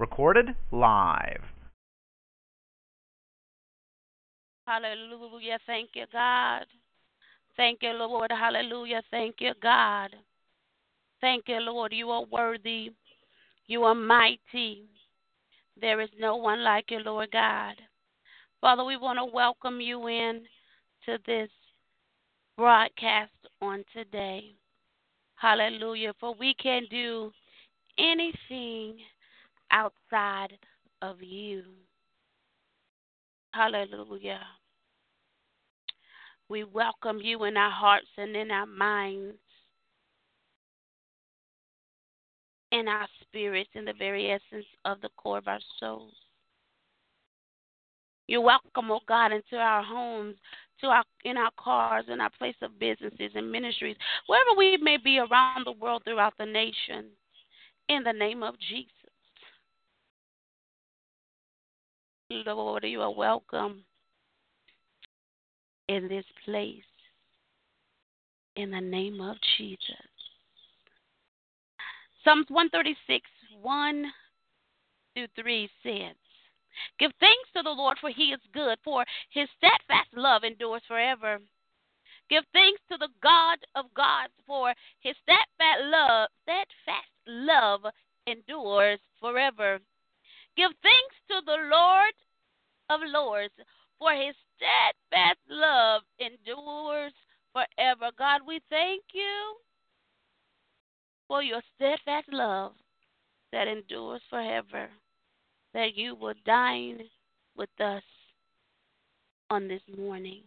Recorded live. Hallelujah. Thank you, God. Thank you, Lord. Hallelujah. Thank you, God. Thank you, Lord. You are worthy. You are mighty. There is no one like you, Lord God. Father, we want to welcome you in to this broadcast on today. Hallelujah. For we can do anything outside of you. Hallelujah. We welcome you in our hearts and in our minds, in our spirits, in the very essence of the core of our souls. You're welcome, oh God, into our homes, to our in our cars, in our place of businesses and ministries, wherever we may be around the world, throughout the nation, in the name of Jesus. Lord, you are welcome in this place, in the name of Jesus. Psalms 136, 1 through 3 says, Give thanks to the Lord, for he is good, for his steadfast love endures forever. Give thanks to the God of gods, for his steadfast love, steadfast love endures forever. Give thanks to the Lord of lords, for his steadfast love endures forever. God, we thank you for your steadfast love that endures forever, that you will dine with us on this morning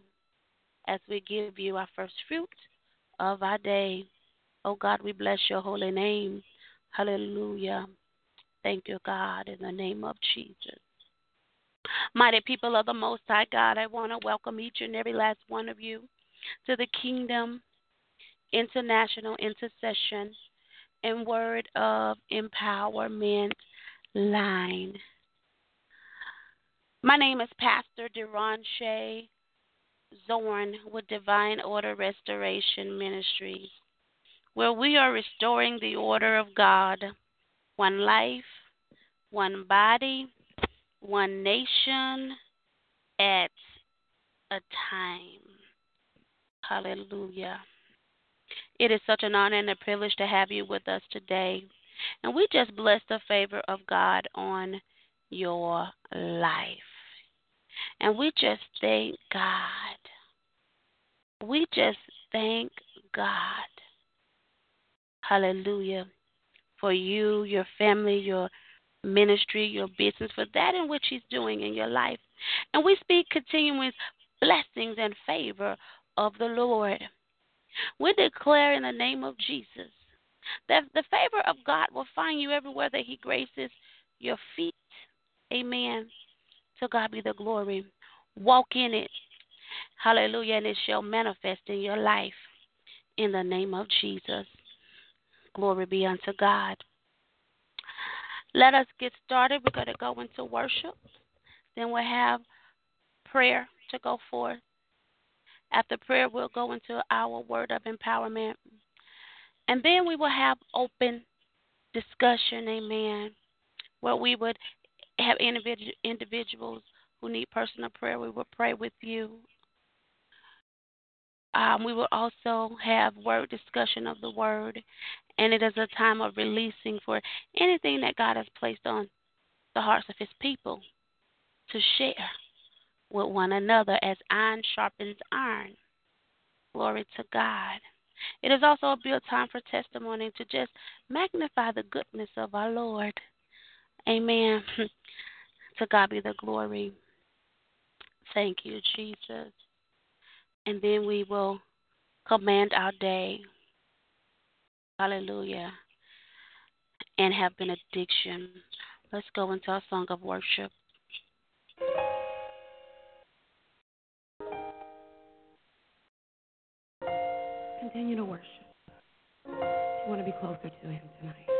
as we give you our first fruit of our day. Oh God, we bless your holy name. Hallelujah. Thank you, God, in the name of Jesus. Mighty people of the Most High God, I want to welcome each and every last one of you to the Kingdom International Intercession and Word of Empowerment line. My name is Pastor Deron Shea Zorn with Divine Order Restoration Ministries, where we are restoring the order of God, one life, one body, one nation at a time. Hallelujah. It is such an honor and a privilege to have you with us today. And we just bless the favor of God on your life. And we just thank God. We just thank God. Hallelujah. For you, your family, your ministry, your business, for that in which He's doing in your life. And we speak continuous blessings and favor of the Lord. We declare in the name of Jesus that the favor of God will find you everywhere that He graces your feet. Amen. To God be the glory. Walk in it. Hallelujah. And it shall manifest in your life in the name of Jesus. Glory be unto God. Let us get started. We're going to go into worship. Then we'll have prayer to go forth. After prayer, we'll go into our word of empowerment. And then we will have open discussion, amen, where we would have individuals who need personal prayer. We will pray with you. Um, we will also have word discussion of the word, and it is a time of releasing for anything that God has placed on the hearts of His people to share with one another as iron sharpens iron. Glory to God. It is also a good time for testimony to just magnify the goodness of our Lord. Amen. to God be the glory. Thank you, Jesus. And then we will command our day Hallelujah. And have been addiction. Let's go into our song of worship. Continue to worship. You want to be closer to Him tonight.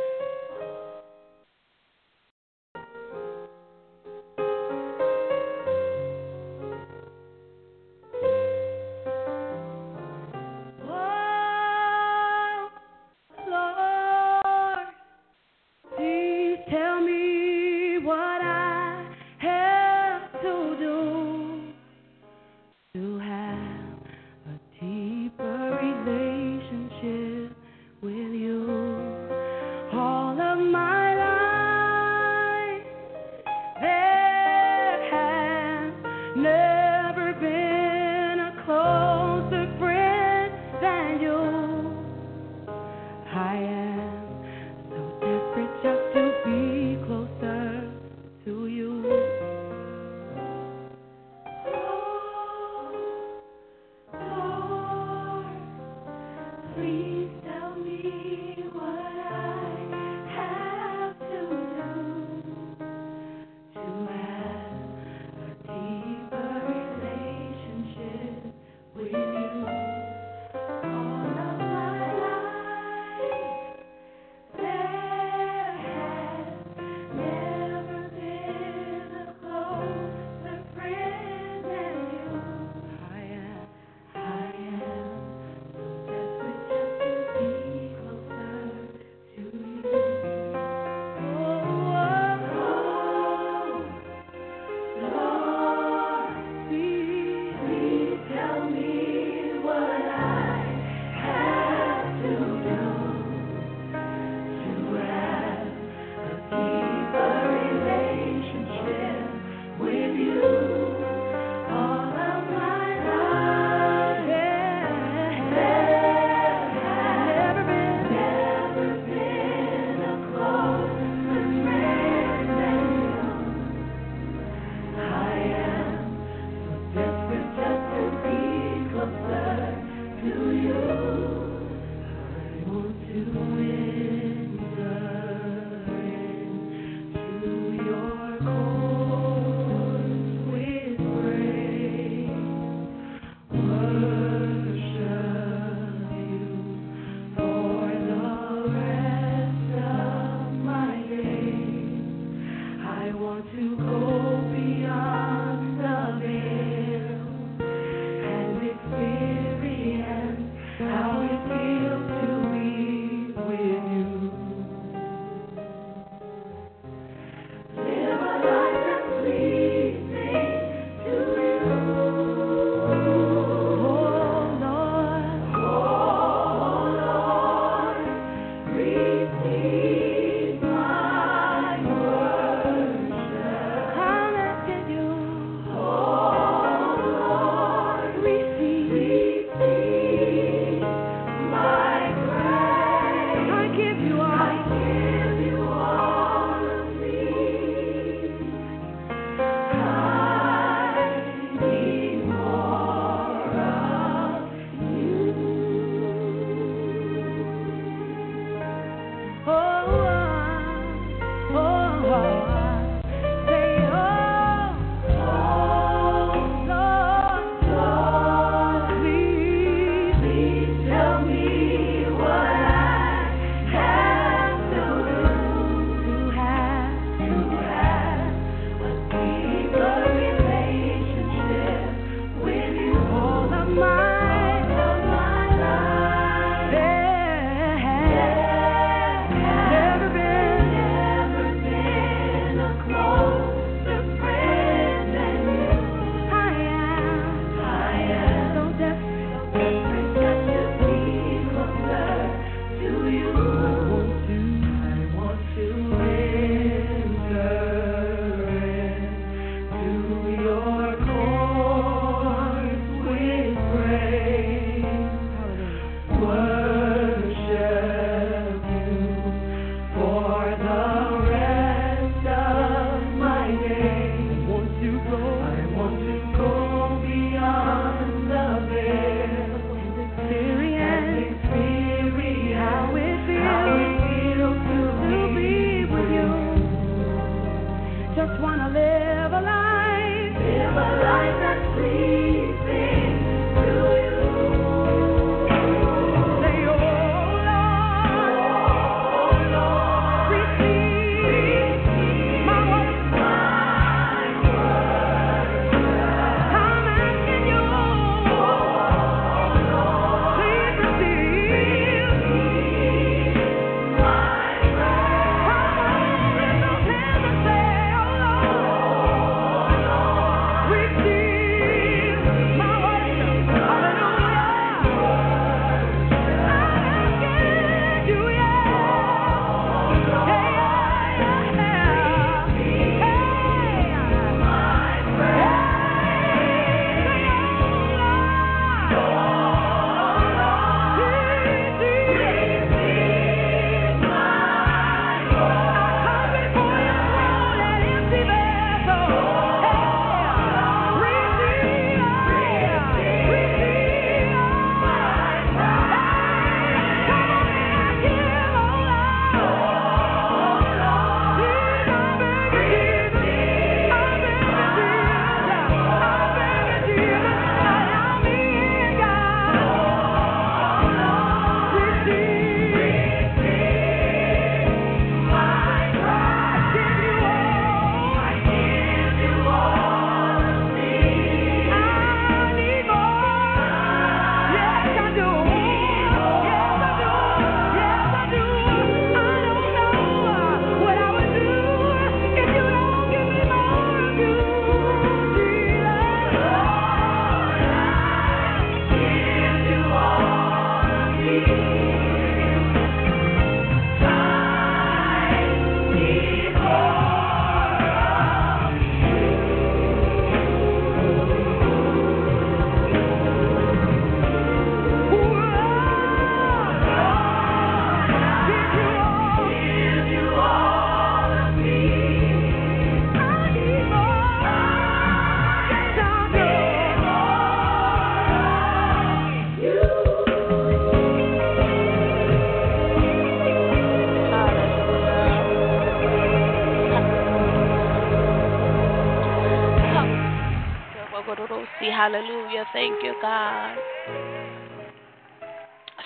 Hallelujah. Thank you, God.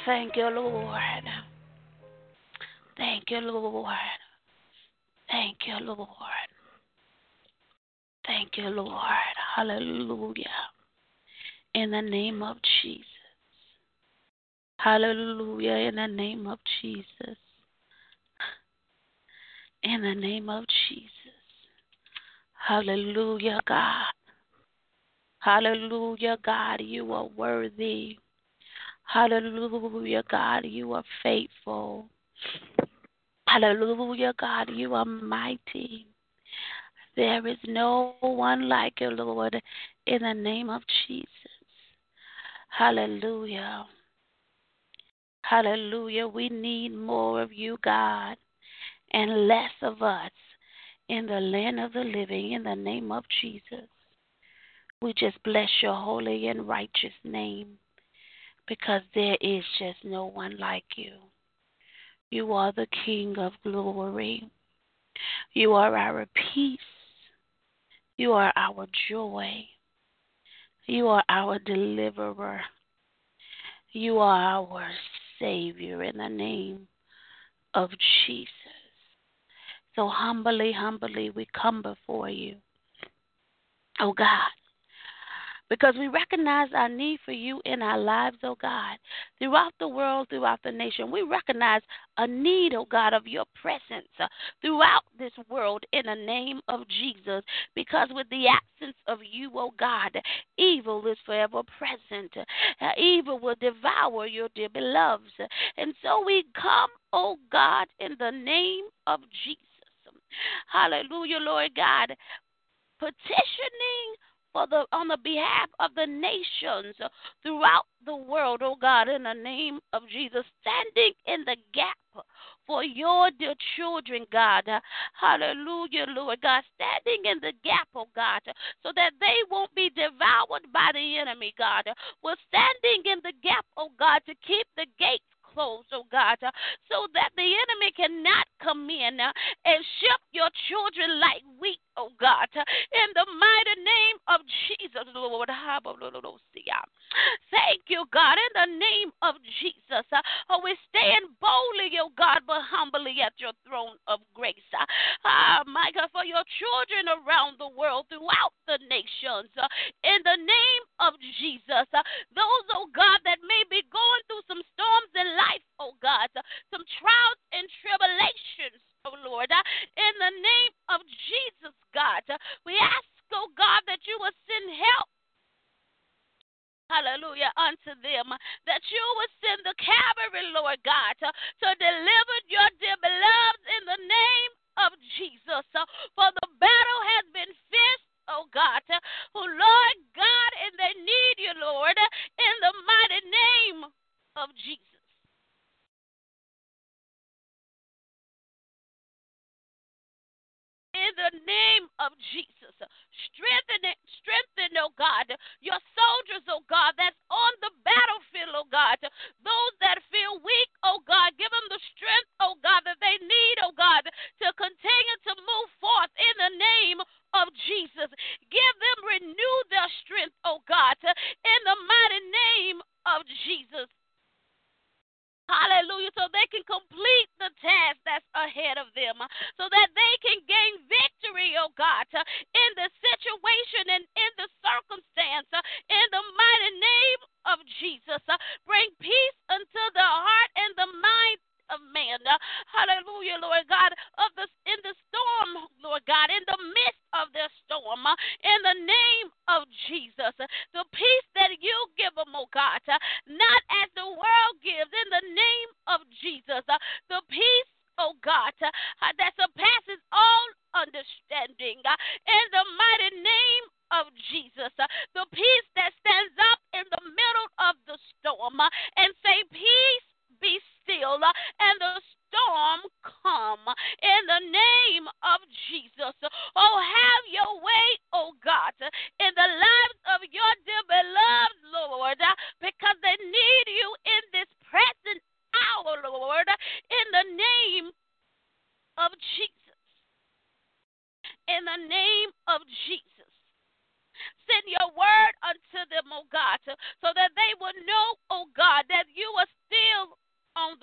Thank you, Lord. Thank you, Lord. Thank you, Lord. Thank you, Lord. Hallelujah. In the name of Jesus. Hallelujah. In the name of Jesus. In the name of Jesus. Hallelujah, God. Hallelujah, God. You are worthy. Hallelujah, God. You are faithful. Hallelujah, God. You are mighty. There is no one like you, Lord, in the name of Jesus. Hallelujah. Hallelujah. We need more of you, God, and less of us in the land of the living in the name of Jesus. We just bless your holy and righteous name because there is just no one like you. You are the King of glory. You are our peace. You are our joy. You are our deliverer. You are our Savior in the name of Jesus. So humbly, humbly, we come before you. Oh God, because we recognize our need for you in our lives, oh God, throughout the world, throughout the nation. We recognize a need, oh God, of your presence uh, throughout this world in the name of Jesus. Because with the absence of you, oh God, evil is forever present. Uh, evil will devour your dear beloveds. And so we come, oh God, in the name of Jesus. Hallelujah, Lord God, petitioning for the on the behalf of the nations throughout the world, oh God, in the name of Jesus, standing in the gap for your dear children, God. Hallelujah, Lord God, standing in the gap, oh God, so that they won't be devoured by the enemy, God. We're standing in the gap, oh God, to keep the gates closed, oh God, uh, so that the enemy cannot come in uh, and shift your children like wheat, oh God, uh, in the mighty name of Jesus, Lord. Thank you, God, in the name of Jesus.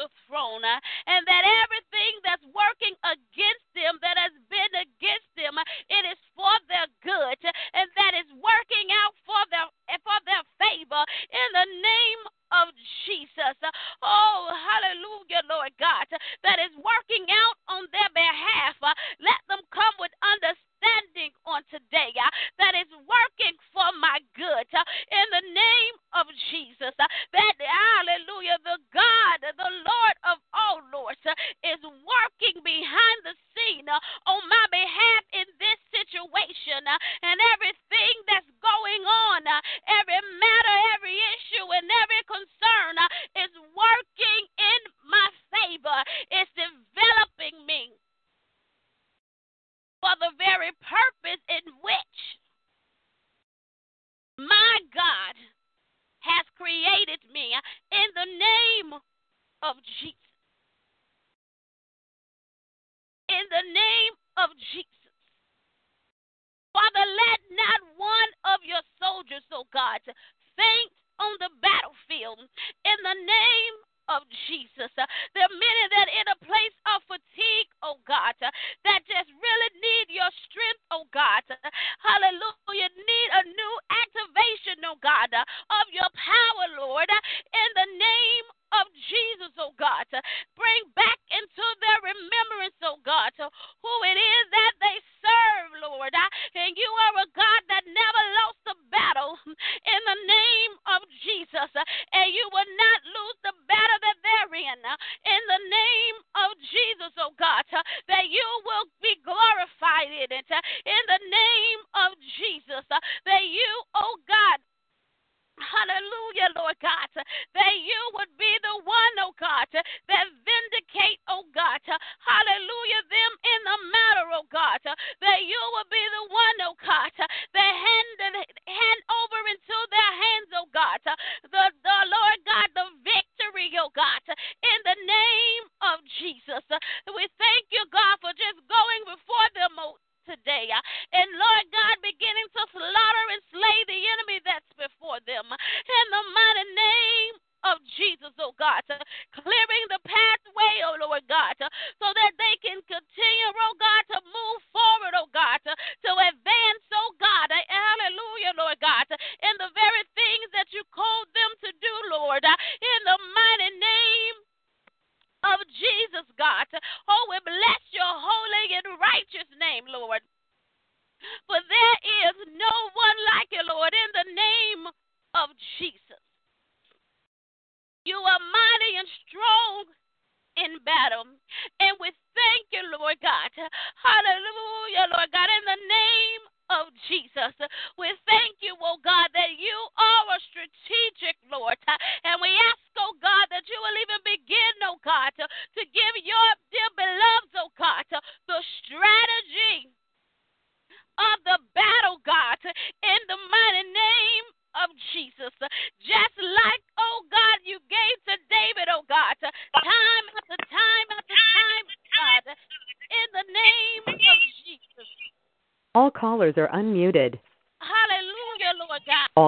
the throne, uh, and that everything that's working against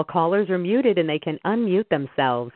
callers are muted and they can unmute themselves.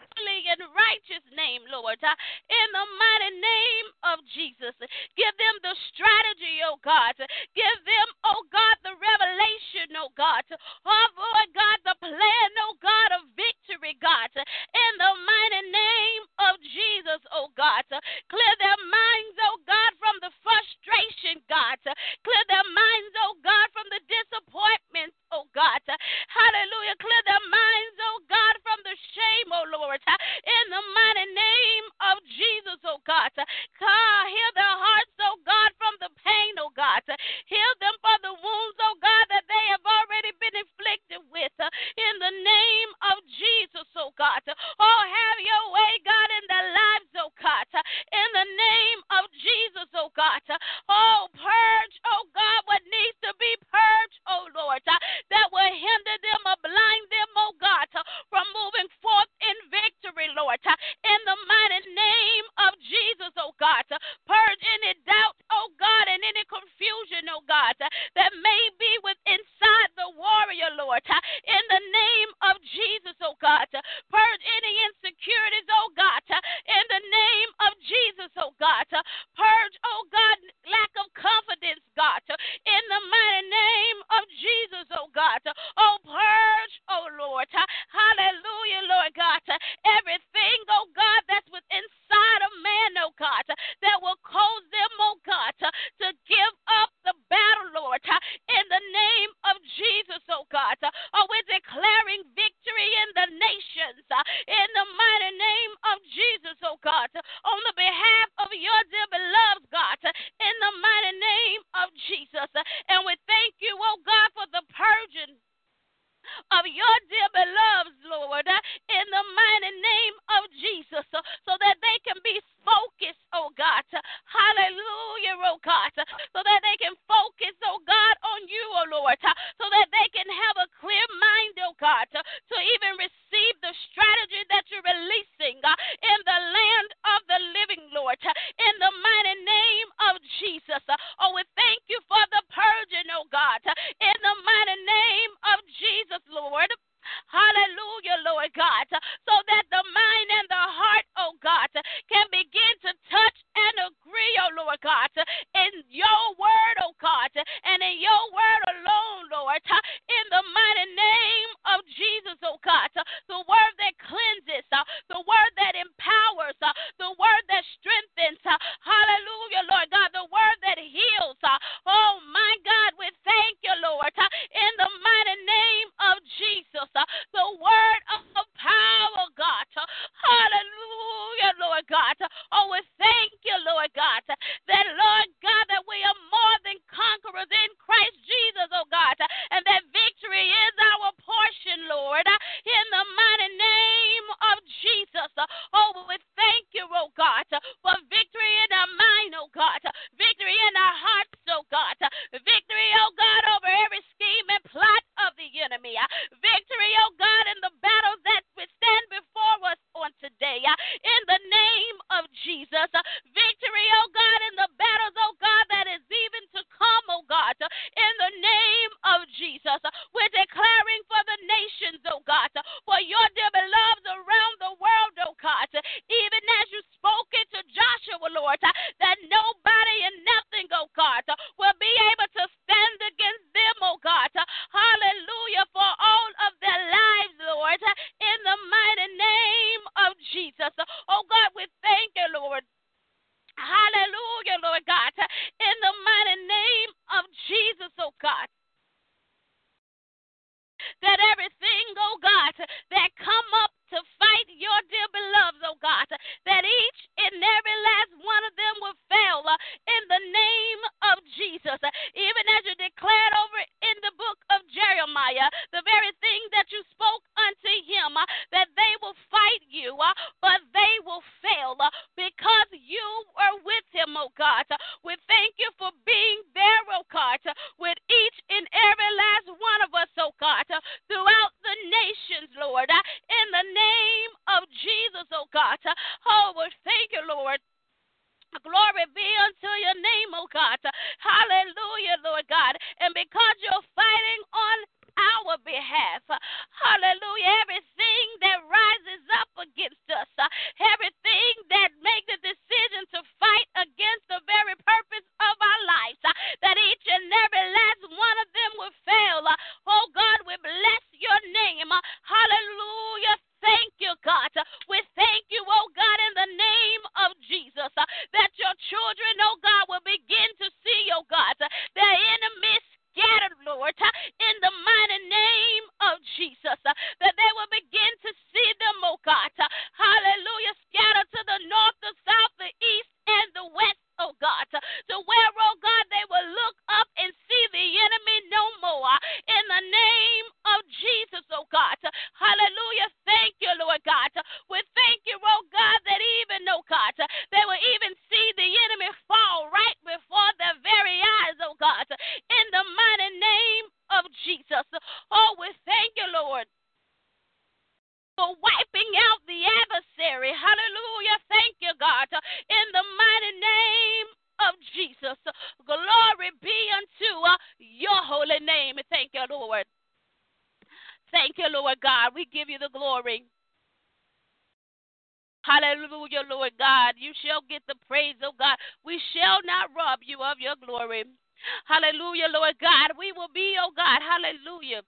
Will be, oh God. Hallelujah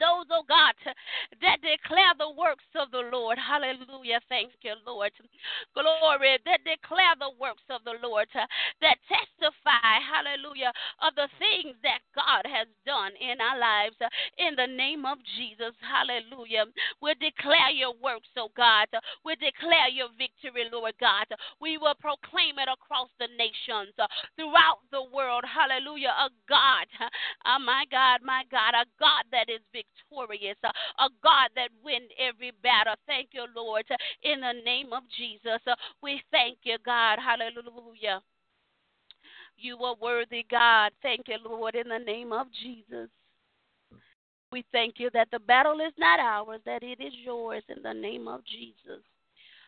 those, oh God, that declare the works of the Lord. Hallelujah. Thank you, Lord. Glory. That declare the works of the Lord, that testify, hallelujah, of the things that God has done in our lives. In the name of Jesus. Hallelujah. We'll declare your works, oh God. We'll declare your victory, Lord God. We will proclaim it across the nations, throughout the world. Hallelujah. A God, oh my God, my God, a God that is victorious, a God that wins every battle. Thank you, Lord. In the name of Jesus, we thank you, God. Hallelujah. You are worthy, God. Thank you, Lord, in the name of Jesus. We thank you that the battle is not ours, that it is yours in the name of Jesus.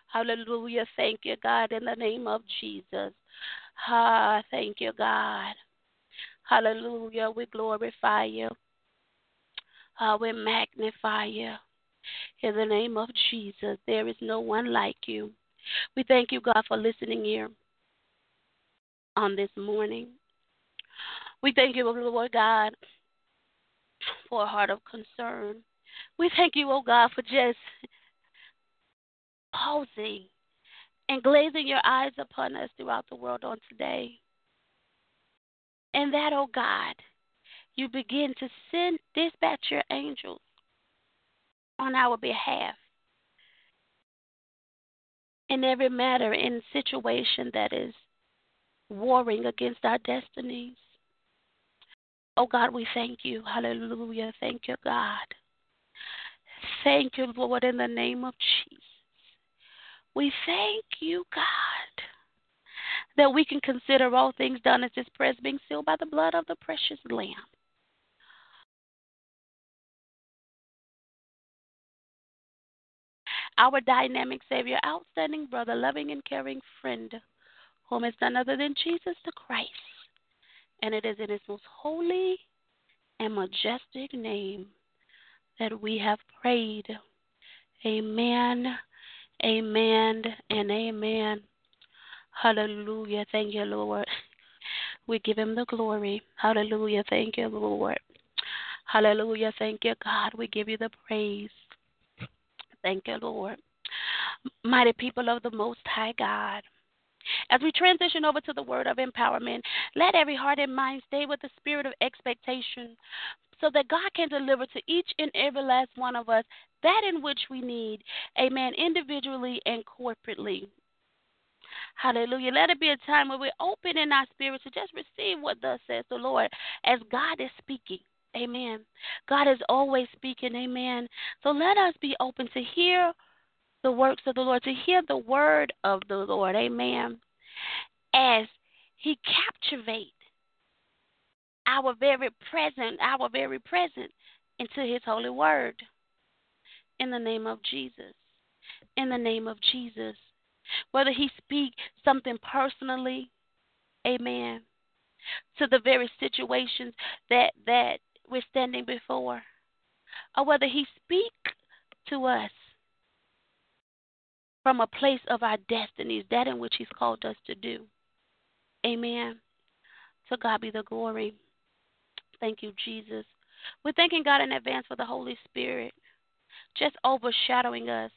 Hallelujah. Thank you, God, in the name of Jesus. Ah, thank you, God. Hallelujah. We glorify you. Ah, we magnify you. In the name of Jesus, there is no one like you. We thank you, God, for listening here on this morning. We thank you, Lord God, for a heart of concern. We thank you, oh God, for just pausing and glazing your eyes upon us throughout the world on today. And that, oh God, you begin to send, dispatch your angels on our behalf in every matter, in situation that is warring against our destinies. Oh God, we thank you. Hallelujah. Thank you, God. Thank you, Lord, in the name of Jesus. We thank you, God, that we can consider all things done as this prayer is being sealed by the blood of the precious Lamb. Our dynamic Savior, outstanding brother, loving and caring friend, whom is none other than Jesus the Christ. And it is in his most holy and majestic name that we have prayed. Amen, amen, and amen. Hallelujah. Thank you, Lord. We give him the glory. Hallelujah. Thank you, Lord. Hallelujah. Thank you, God. We give you the praise. Thank you, Lord. Mighty people of the Most High God. As we transition over to the word of empowerment, let every heart and mind stay with the spirit of expectation so that God can deliver to each and every last one of us that in which we need. Amen. Individually and corporately. Hallelujah. Let it be a time where we open in our spirit to just receive what thus says the Lord as God is speaking. Amen. God is always speaking. Amen. So let us be open to hear the works of the Lord, to hear the word of the Lord. Amen. As He captivate our very present, our very present into His holy word. In the name of Jesus. In the name of Jesus. Whether He speak something personally, Amen, to the very situations that that we're standing before, or whether He speak to us from a place of our destinies, that in which He's called us to do. Amen. To God be the glory. Thank you, Jesus. We're thanking God in advance for the Holy Spirit just overshadowing us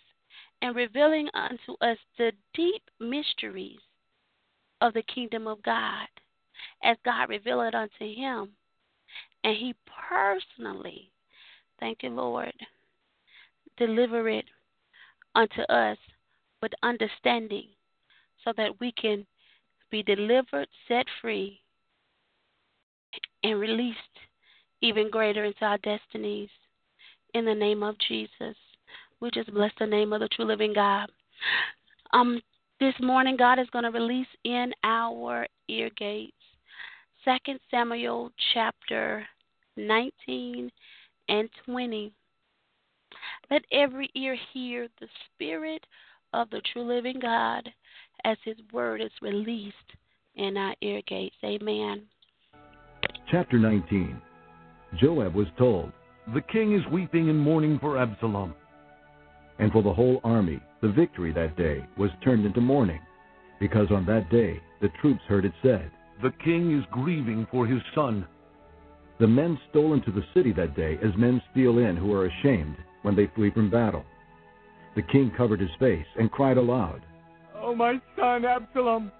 and revealing unto us the deep mysteries of the kingdom of God as God revealed it unto him. And he personally, thank you, Lord, deliver it unto us with understanding so that we can be delivered, set free, and released even greater into our destinies. In the name of Jesus, we just bless the name of the true living God. Um, this morning, God is going to release in our ear gates Second Samuel chapter 19 and 20. Let every ear hear the Spirit of the true living God as His word is released in our ear gates. Amen. Chapter 19 Joab was told, The king is weeping and mourning for Absalom. And for the whole army, the victory that day was turned into mourning, because on that day the troops heard it said, The king is grieving for his son. The men stole into the city that day as men steal in who are ashamed when they flee from battle. The king covered his face and cried aloud, Oh, my son, Absalom!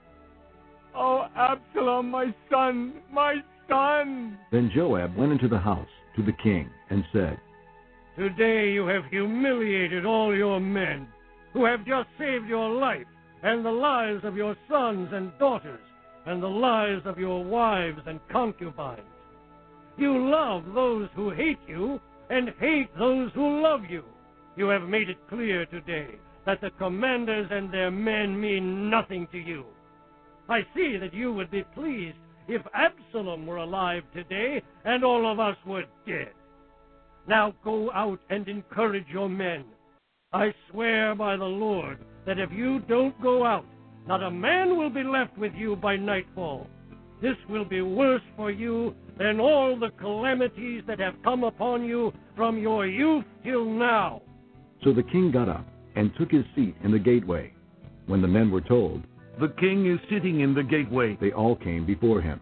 Oh, Absalom, my son, my son! Then Joab went into the house to the king and said, Today you have humiliated all your men who have just saved your life and the lives of your sons and daughters and the lives of your wives and concubines. You love those who hate you and hate those who love you. You have made it clear today that the commanders and their men mean nothing to you. I see that you would be pleased if Absalom were alive today and all of us were dead. Now go out and encourage your men. I swear by the Lord that if you don't go out, not a man will be left with you by nightfall. This will be worse for you than all the calamities that have come upon you from your youth till now. So the king got up and took his seat in the gateway. When the men were told, The king is sitting in the gateway, they all came before him.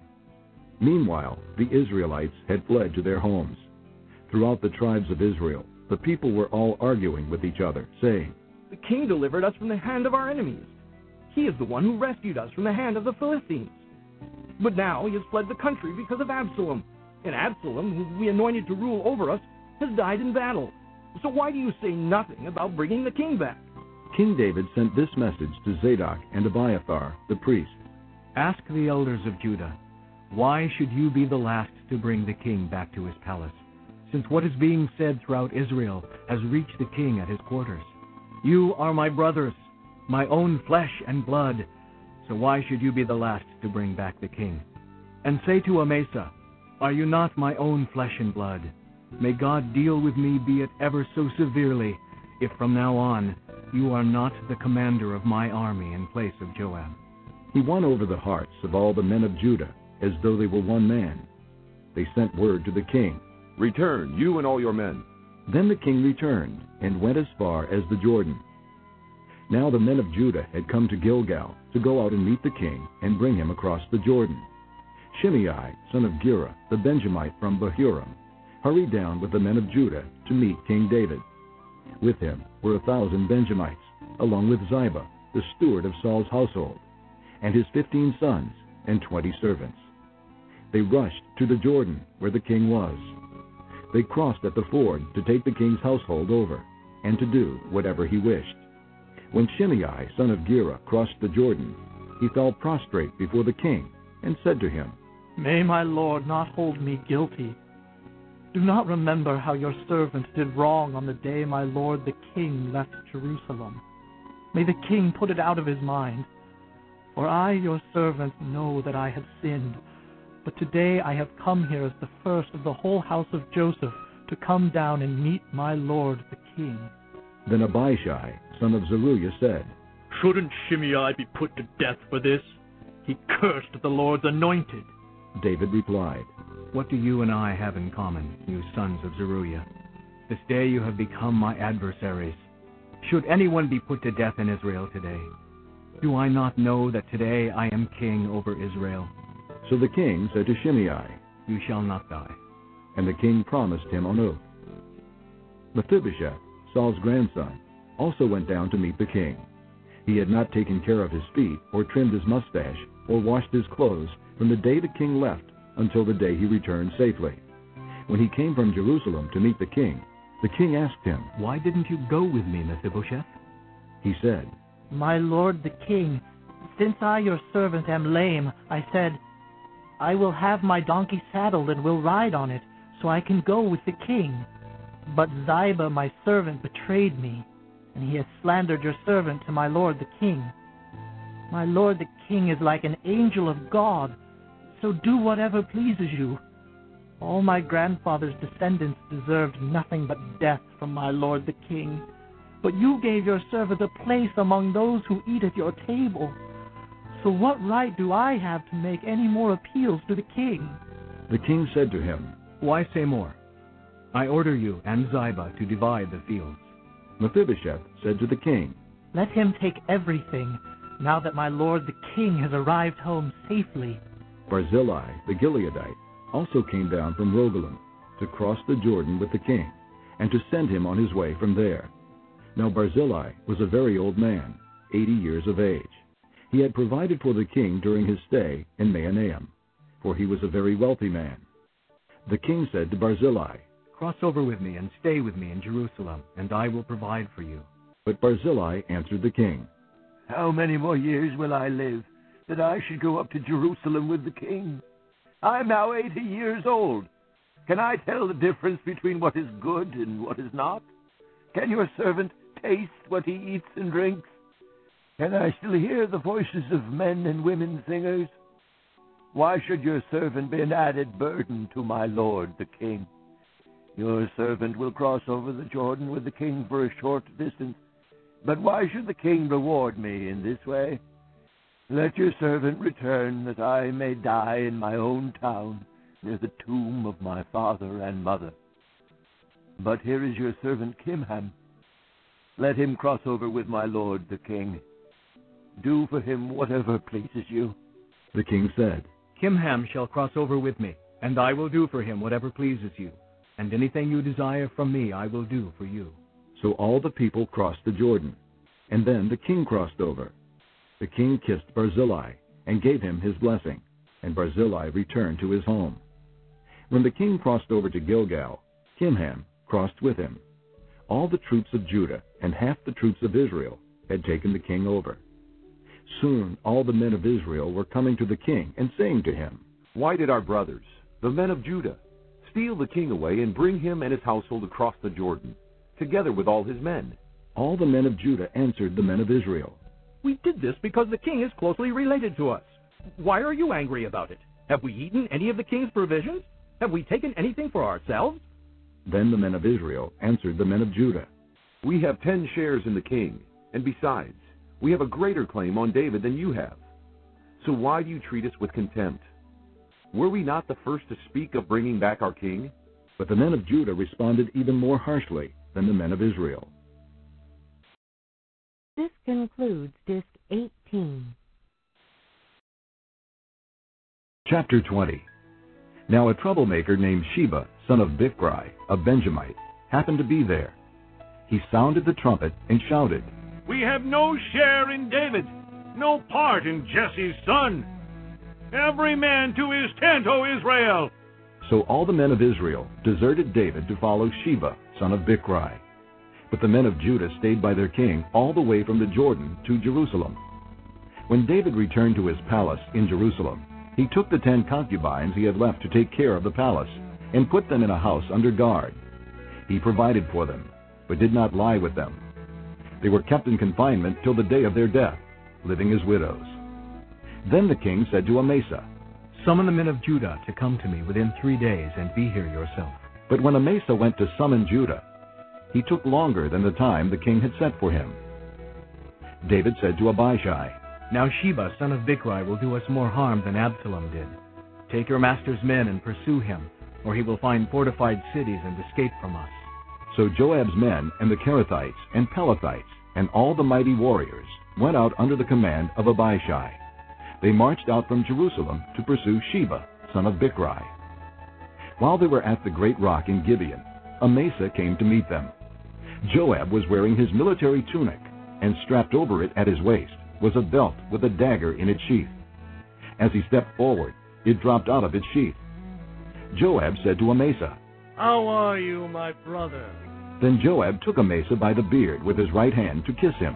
Meanwhile, the Israelites had fled to their homes. Throughout the tribes of Israel, the people were all arguing with each other, saying, The king delivered us from the hand of our enemies. He is the one who rescued us from the hand of the Philistines. But now he has fled the country because of Absalom. And Absalom, whom we anointed to rule over us, has died in battle. So why do you say nothing about bringing the king back? King David sent this message to Zadok and Abiathar, the priests Ask the elders of Judah, why should you be the last to bring the king back to his palace? Since what is being said throughout Israel has reached the king at his quarters. You are my brothers, my own flesh and blood. So why should you be the last to bring back the king? And say to Amasa, Are you not my own flesh and blood? May God deal with me, be it ever so severely, if from now on you are not the commander of my army in place of Joab. He won over the hearts of all the men of Judah as though they were one man. They sent word to the king, Return, you and all your men. Then the king returned and went as far as the Jordan. Now the men of Judah had come to Gilgal to go out and meet the king and bring him across the Jordan. Shimei, son of Gera, the Benjamite from Bahurim, hurried down with the men of Judah to meet King David. With him were a thousand Benjamites, along with Ziba, the steward of Saul's household, and his fifteen sons and twenty servants. They rushed to the Jordan where the king was. They crossed at the ford to take the king's household over, and to do whatever he wished. When Shimei, son of Gera, crossed the Jordan, he fell prostrate before the king and said to him, May my lord not hold me guilty. Do not remember how your servant did wrong on the day my lord the king left Jerusalem. May the king put it out of his mind. For I, your servant, know that I have sinned. But today I have come here as the first of the whole house of Joseph to come down and meet my lord the king. Then Abishai, son of Zeruiah, said, Shouldn't Shimei be put to death for this? He cursed the Lord's anointed. David replied, What do you and I have in common, you sons of Zeruiah? This day you have become my adversaries. Should anyone be put to death in Israel today? Do I not know that today I am king over Israel? So the king said to Shimei, You shall not die. And the king promised him on oath. Mephibosheth, Saul's grandson, also went down to meet the king. He had not taken care of his feet, or trimmed his mustache, or washed his clothes from the day the king left until the day he returned safely. When he came from Jerusalem to meet the king, the king asked him, Why didn't you go with me, Mephibosheth? He said, My lord the king, since I your servant am lame, I said, I will have my donkey saddled and will ride on it, so I can go with the king. But Ziba my servant betrayed me, and he has slandered your servant to my lord the king. My lord the king is like an angel of God, so do whatever pleases you. All my grandfather's descendants deserved nothing but death from my lord the king. But you gave your servant a place among those who eat at your table. So what right do I have to make any more appeals to the king? The king said to him, Why say more? I order you and Ziba to divide the fields. Mephibosheth said to the king, Let him take everything, now that my lord the king has arrived home safely. Barzillai the Gileadite also came down from Rogelim to cross the Jordan with the king, and to send him on his way from there. Now Barzillai was a very old man, eighty years of age. He had provided for the king during his stay in Mahanaim. for he was a very wealthy man. The king said to Barzillai, Cross over with me and stay with me in Jerusalem, and I will provide for you. But Barzillai answered the king, How many more years will I live that I should go up to Jerusalem with the king? I am now eighty years old. Can I tell the difference between what is good and what is not? Can your servant taste what he eats and drinks? Can I still hear the voices of men and women singers? Why should your servant be an added burden to my lord the king? Your servant will cross over the Jordan with the king for a short distance, but why should the king reward me in this way? Let your servant return that I may die in my own town near the tomb of my father and mother. But here is your servant Kimham. Let him cross over with my lord the king. Do for him whatever pleases you. The king said, Kimham shall cross over with me, and I will do for him whatever pleases you, and anything you desire from me I will do for you. So all the people crossed the Jordan, and then the king crossed over. The king kissed Barzillai and gave him his blessing, and Barzillai returned to his home. When the king crossed over to Gilgal, Kimham crossed with him. All the troops of Judah and half the troops of Israel had taken the king over. Soon all the men of Israel were coming to the king and saying to him, Why did our brothers, the men of Judah, steal the king away and bring him and his household across the Jordan, together with all his men? All the men of Judah answered the men of Israel, We did this because the king is closely related to us. Why are you angry about it? Have we eaten any of the king's provisions? Have we taken anything for ourselves? Then the men of Israel answered the men of Judah, We have ten shares in the king, and besides, we have a greater claim on David than you have. So why do you treat us with contempt? Were we not the first to speak of bringing back our king? But the men of Judah responded even more harshly than the men of Israel. This concludes Disc 18. Chapter 20 Now a troublemaker named Sheba, son of Bichri, a Benjamite, happened to be there. He sounded the trumpet and shouted, We have no share in David, no part in Jesse's son. Every man to his tent, O Israel! So all the men of Israel deserted David to follow Sheba, son of Bichri. But the men of Judah stayed by their king all the way from the Jordan to Jerusalem. When David returned to his palace in Jerusalem, he took the ten concubines he had left to take care of the palace and put them in a house under guard. He provided for them, but did not lie with them. They were kept in confinement till the day of their death, living as widows. Then the king said to Amasa, Summon the men of Judah to come to me within three days and be here yourself. But when Amasa went to summon Judah, he took longer than the time the king had set for him. David said to Abishai, Now Sheba, son of Bichri, will do us more harm than Absalom did. Take your master's men and pursue him, or he will find fortified cities and escape from us. So Joab's men and the Kerethites and Pelethites and all the mighty warriors went out under the command of Abishai. They marched out from Jerusalem to pursue Sheba, son of Bichri. While they were at the great rock in Gibeon, Amasa came to meet them. Joab was wearing his military tunic, and strapped over it at his waist was a belt with a dagger in its sheath. As he stepped forward, it dropped out of its sheath. Joab said to Amasa, How are you, my brother? Then Joab took Amasa by the beard with his right hand to kiss him.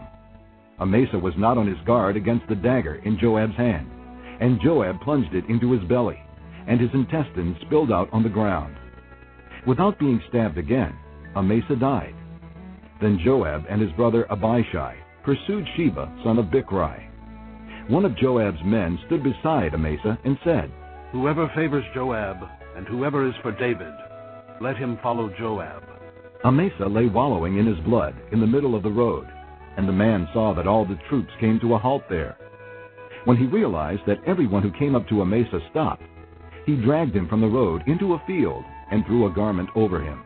Amasa was not on his guard against the dagger in Joab's hand, and Joab plunged it into his belly, and his intestines spilled out on the ground. Without being stabbed again, Amasa died. Then Joab and his brother Abishai pursued Sheba, son of Bichri. One of Joab's men stood beside Amasa and said, Whoever favors Joab, and whoever is for David, let him follow Joab. Amasa lay wallowing in his blood in the middle of the road, and the man saw that all the troops came to a halt there. When he realized that everyone who came up to Amasa stopped, he dragged him from the road into a field and threw a garment over him.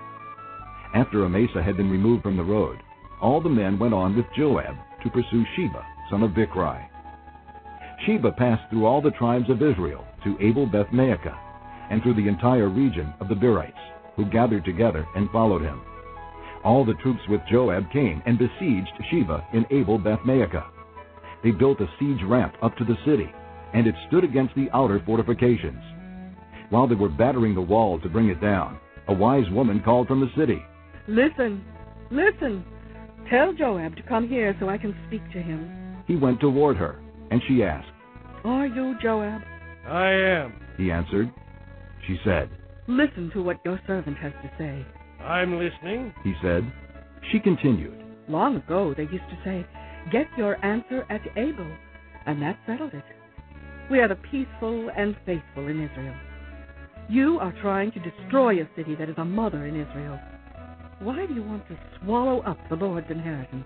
After Amasa had been removed from the road, all the men went on with Joab to pursue Sheba, son of Bichri. Sheba passed through all the tribes of Israel to Abel Beth Maacah, and through the entire region of the Berites, who gathered together and followed him. All the troops with Joab came and besieged Sheba in Abel Beth Maacah. They built a siege ramp up to the city, and it stood against the outer fortifications. While they were battering the wall to bring it down, a wise woman called from the city. Listen, listen. Tell Joab to come here so I can speak to him. He went toward her, and she asked, Are you Joab? I am. He answered. She said, Listen to what your servant has to say. I'm listening. He said. She continued, Long ago they used to say, Get your answer at Abel, and that settled it. We are the peaceful and faithful in Israel. You are trying to destroy a city that is a mother in Israel. Why do you want to swallow up the Lord's inheritance?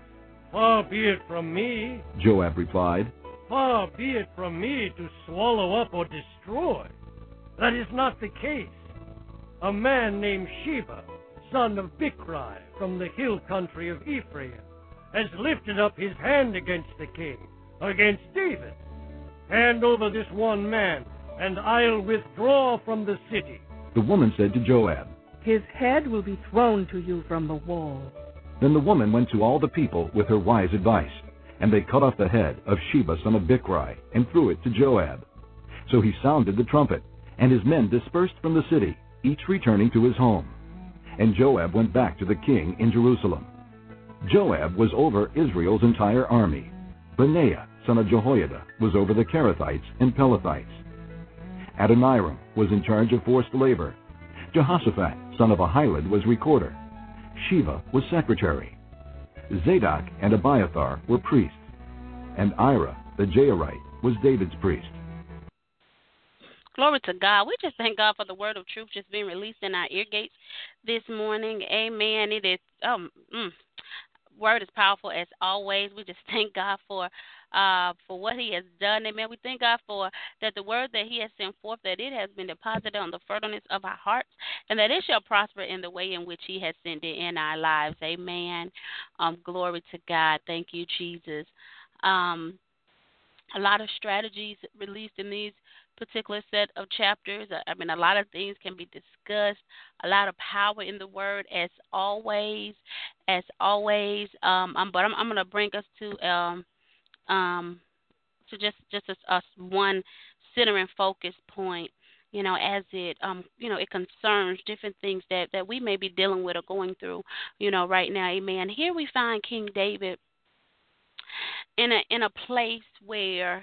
Far be it from me. Joab replied. Far be it from me to swallow up or destroy. That is not the case. A man named Sheba, son of Bichri, from the hill country of Ephraim, has lifted up his hand against the king, against David. Hand over this one man, and I'll withdraw from the city. The woman said to Joab, His head will be thrown to you from the wall. Then the woman went to all the people with her wise advice, and they cut off the head of Sheba son of Bichri, and threw it to Joab. So he sounded the trumpet, and his men dispersed from the city, each returning to his home. And Joab went back to the king in Jerusalem. Joab was over Israel's entire army. Benaiah, son of Jehoiada, was over the Kerethites and Pelethites. Adoniram was in charge of forced labor. Jehoshaphat, son of Ahilud, was recorder. Sheva was secretary. Zadok and Abiathar were priests. And Ira, the Jairite, was David's priest. Glory to God. We just thank God for the word of truth just being released in our ear gates this morning. Amen. It is um mm, word is powerful as always. We just thank God for uh, for what He has done. Amen. We thank God for that the word that He has sent forth, that it has been deposited on the fertileness of our hearts, and that it shall prosper in the way in which He has sent it in our lives. Amen. Um, glory to God. Thank you, Jesus. Um, a lot of strategies released in these particular set of chapters. I mean, a lot of things can be discussed. A lot of power in the word, as always, as always. Um, um but I'm, I'm going to bring us to um, um, to just just a one centering focus point. You know, as it um, you know, it concerns different things that that we may be dealing with or going through. You know, right now, Amen. Here we find King David in a in a place where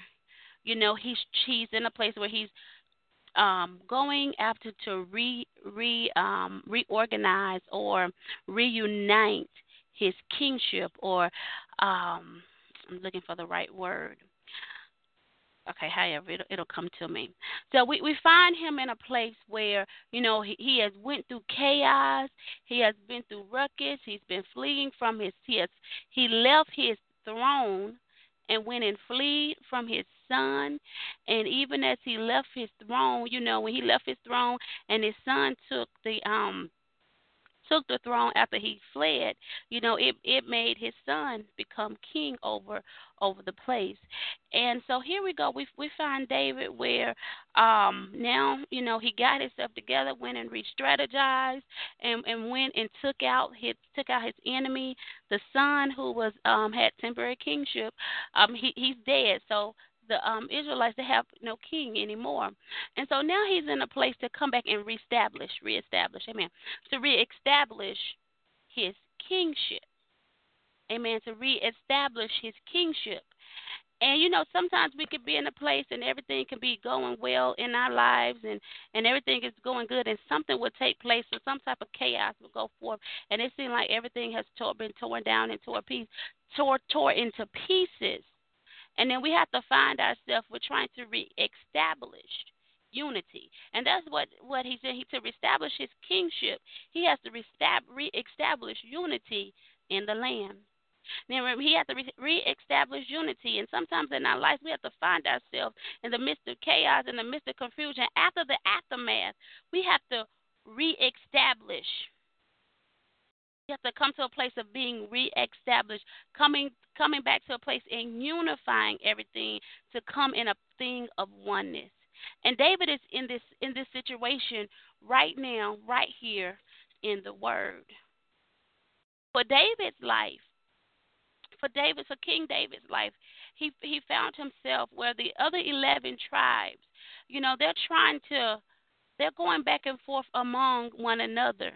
you know he's he's in a place where he's um, going after to re re um, reorganize or reunite his kingship or um, I'm looking for the right word. Okay, however, it'll, it'll come to me. So we, we find him in a place where you know he, he has went through chaos, he has been through ruckus, he's been fleeing from his he he left his throne and went and fled from his son. And even as he left his throne, you know, when he left his throne and his son took the um took the throne after he fled, you know, it it made his son become king over over the place. And so here we go. We we find David where um now, you know, he got himself together, went and re-strategized and and went and took out his took out his enemy, the son who was um had temporary kingship. Um he he's dead. So the um, Israelites to have no king anymore. And so now he's in a place to come back and reestablish, reestablish, amen, to reestablish his kingship. Amen. To reestablish his kingship. And you know, sometimes we could be in a place and everything can be going well in our lives and and everything is going good and something will take place or some type of chaos will go forth and it seems like everything has tore, been torn down and tore piece tore tore into pieces. And then we have to find ourselves, we're trying to reestablish unity. And that's what, what he said. He, to reestablish his kingship, he has to reestablish unity in the land. Then he has to reestablish unity, and sometimes in our life we have to find ourselves in the midst of chaos, in the midst of confusion. After the aftermath, we have to reestablish you have to come to a place of being reestablished, coming coming back to a place and unifying everything to come in a thing of oneness. And David is in this in this situation right now, right here in the word. For David's life, for David, for King David's life, he he found himself where the other eleven tribes, you know, they're trying to they're going back and forth among one another.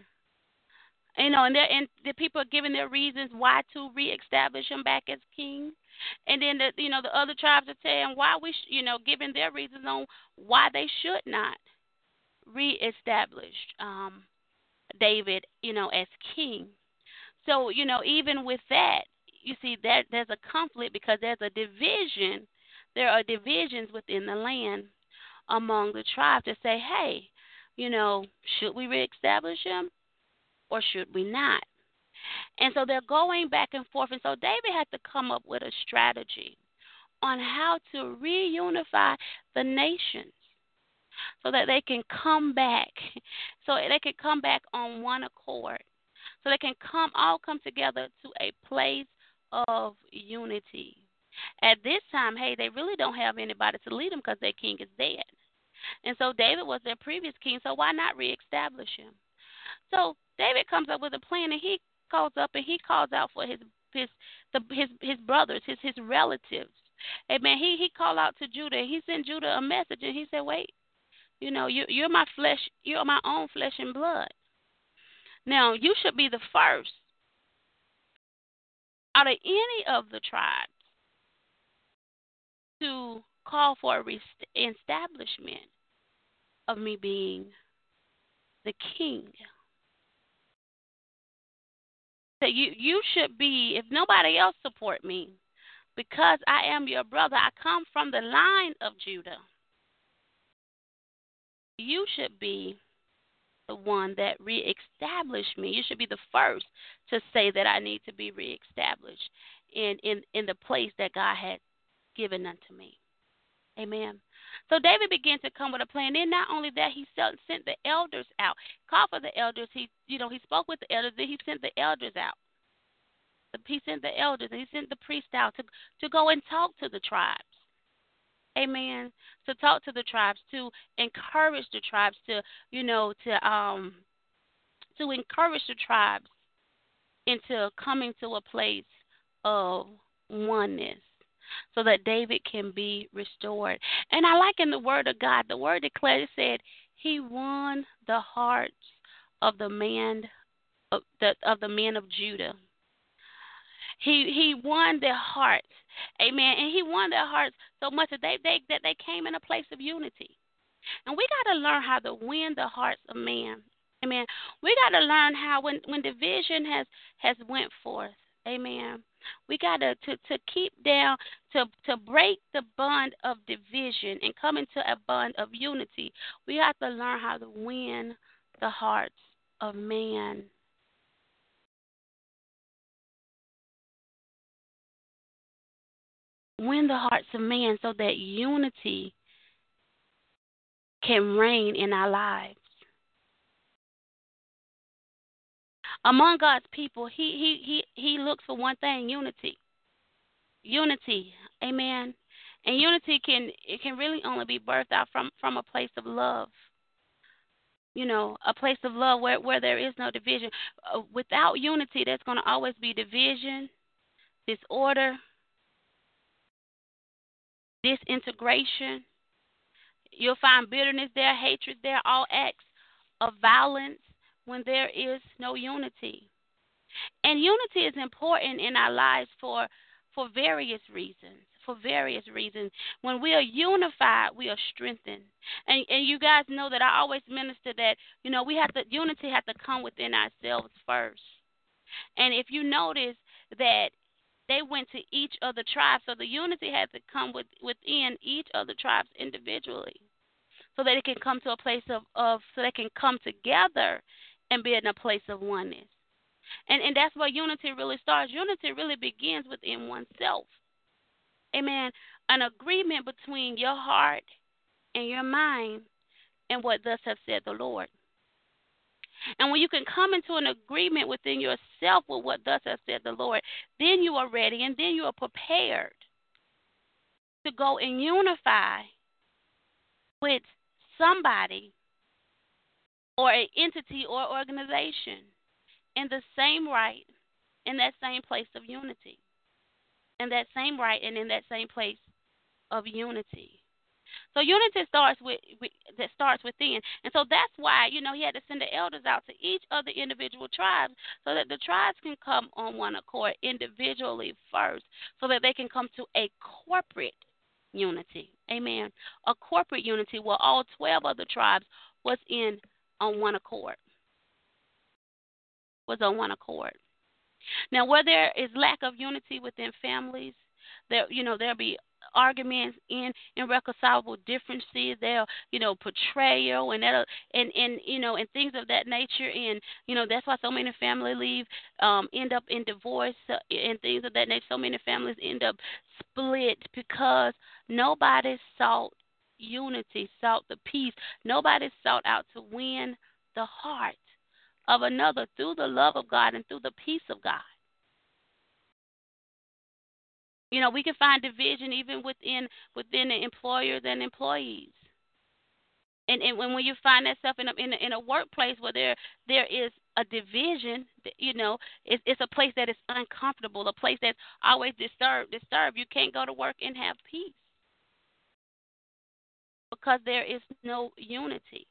You know, and, and the people are giving their reasons why to reestablish him back as king, and then the you know the other tribes are saying why we sh- you know giving their reasons on why they should not reestablish um, David you know as king. So you know even with that, you see that there's a conflict because there's a division. There are divisions within the land among the tribes to say, hey, you know, should we reestablish him? Or should we not? And so they're going back and forth. And so David had to come up with a strategy on how to reunify the nations so that they can come back, so they can come back on one accord, so they can come all come together to a place of unity. At this time, hey, they really don't have anybody to lead them because their king is dead. And so David was their previous king, so why not reestablish him? So David comes up with a plan, and he calls up and he calls out for his his the, his his brothers, his his relatives. Amen. He he called out to Judah. He sent Judah a message, and he said, "Wait, you know, you you're my flesh. You're my own flesh and blood. Now you should be the first out of any of the tribes to call for a establishment of me being the king." That you you should be if nobody else support me because I am your brother. I come from the line of Judah. You should be the one that reestablished me. You should be the first to say that I need to be reestablished in in in the place that God had given unto me. Amen. So David began to come with a plan. Then not only that, he sent the elders out, called for the elders. He, you know, he spoke with the elders. Then he sent the elders out. He sent the elders and he sent the priests out to to go and talk to the tribes. Amen. To talk to the tribes, to encourage the tribes, to you know, to um, to encourage the tribes into coming to a place of oneness so that David can be restored. And I like in the word of God, the word declared it said he won the hearts of the man of the of the men of Judah. He he won their hearts. Amen. And he won their hearts so much that they, they that they came in a place of unity. And we gotta learn how to win the hearts of man. Amen. We gotta learn how when when division has has went forth. Amen. We got to, to keep down to to break the bond of division and come into a bond of unity. We have to learn how to win the hearts of man. Win the hearts of man so that unity can reign in our lives. Among God's people, he he he he looks for one thing: unity. Unity, amen. And unity can it can really only be birthed out from from a place of love. You know, a place of love where where there is no division. Uh, without unity, there's going to always be division, disorder, disintegration. You'll find bitterness there, hatred there, all acts of violence when there is no unity. And unity is important in our lives for for various reasons. For various reasons. When we are unified, we are strengthened. And and you guys know that I always minister that, you know, we have to unity has to come within ourselves first. And if you notice that they went to each of the tribes, so the unity had to come with, within each of the tribes individually so that it can come to a place of, of so they can come together and be in a place of oneness. And and that's where unity really starts. Unity really begins within oneself. Amen. An agreement between your heart and your mind and what thus have said the Lord. And when you can come into an agreement within yourself with what thus has said the Lord, then you are ready and then you are prepared to go and unify with somebody or an entity or organization in the same right, in that same place of unity, in that same right and in that same place of unity. So unity starts with, with that starts within, and so that's why you know he had to send the elders out to each of the individual tribes so that the tribes can come on one accord individually first, so that they can come to a corporate unity. Amen. A corporate unity where all twelve of the tribes was in on one accord. Was on one accord. Now, where there is lack of unity within families, there you know there'll be arguments in irreconcilable differences they'll you know betrayal and that and and you know and things of that nature and you know that's why so many family leave um end up in divorce uh, and things of that nature so many families end up split because nobody sought unity sought the peace nobody sought out to win the heart of another through the love of God and through the peace of God you know, we can find division even within within the employers and employees. And and when, when you find stuff in a, in a in a workplace where there there is a division, you know, it's it's a place that is uncomfortable, a place that's always disturbed. Disturbed. You can't go to work and have peace because there is no unity.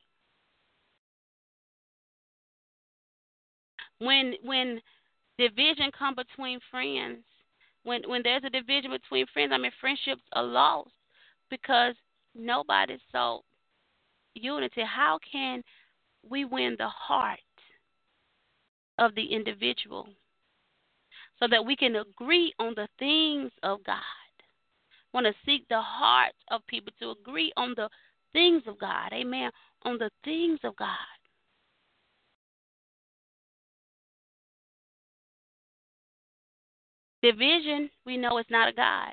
When when division come between friends, when when there's a division between friends, I mean friendships are lost because nobody saw unity. How can we win the heart of the individual so that we can agree on the things of God? Want to seek the hearts of people to agree on the things of God. Amen. On the things of God. Division, we know, is not a God.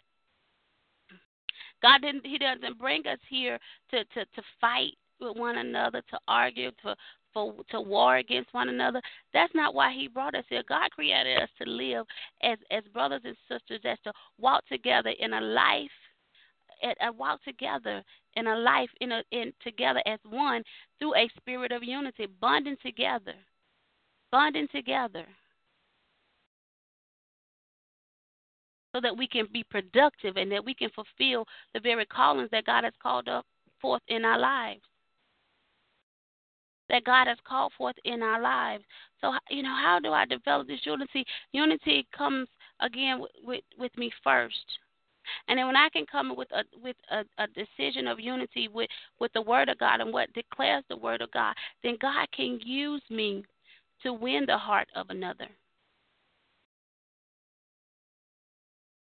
God didn't. He doesn't bring us here to to to fight with one another, to argue, to for to war against one another. That's not why He brought us here. God created us to live as as brothers and sisters, as to walk together in a life, and uh, walk together in a life in a in together as one through a spirit of unity, bonding together, bonding together. so that we can be productive and that we can fulfill the very callings that God has called up forth in our lives. That God has called forth in our lives. So, you know, how do I develop this unity? Unity comes again with, with, with me first. And then when I can come with a with a, a decision of unity with, with the word of God and what declares the word of God, then God can use me to win the heart of another.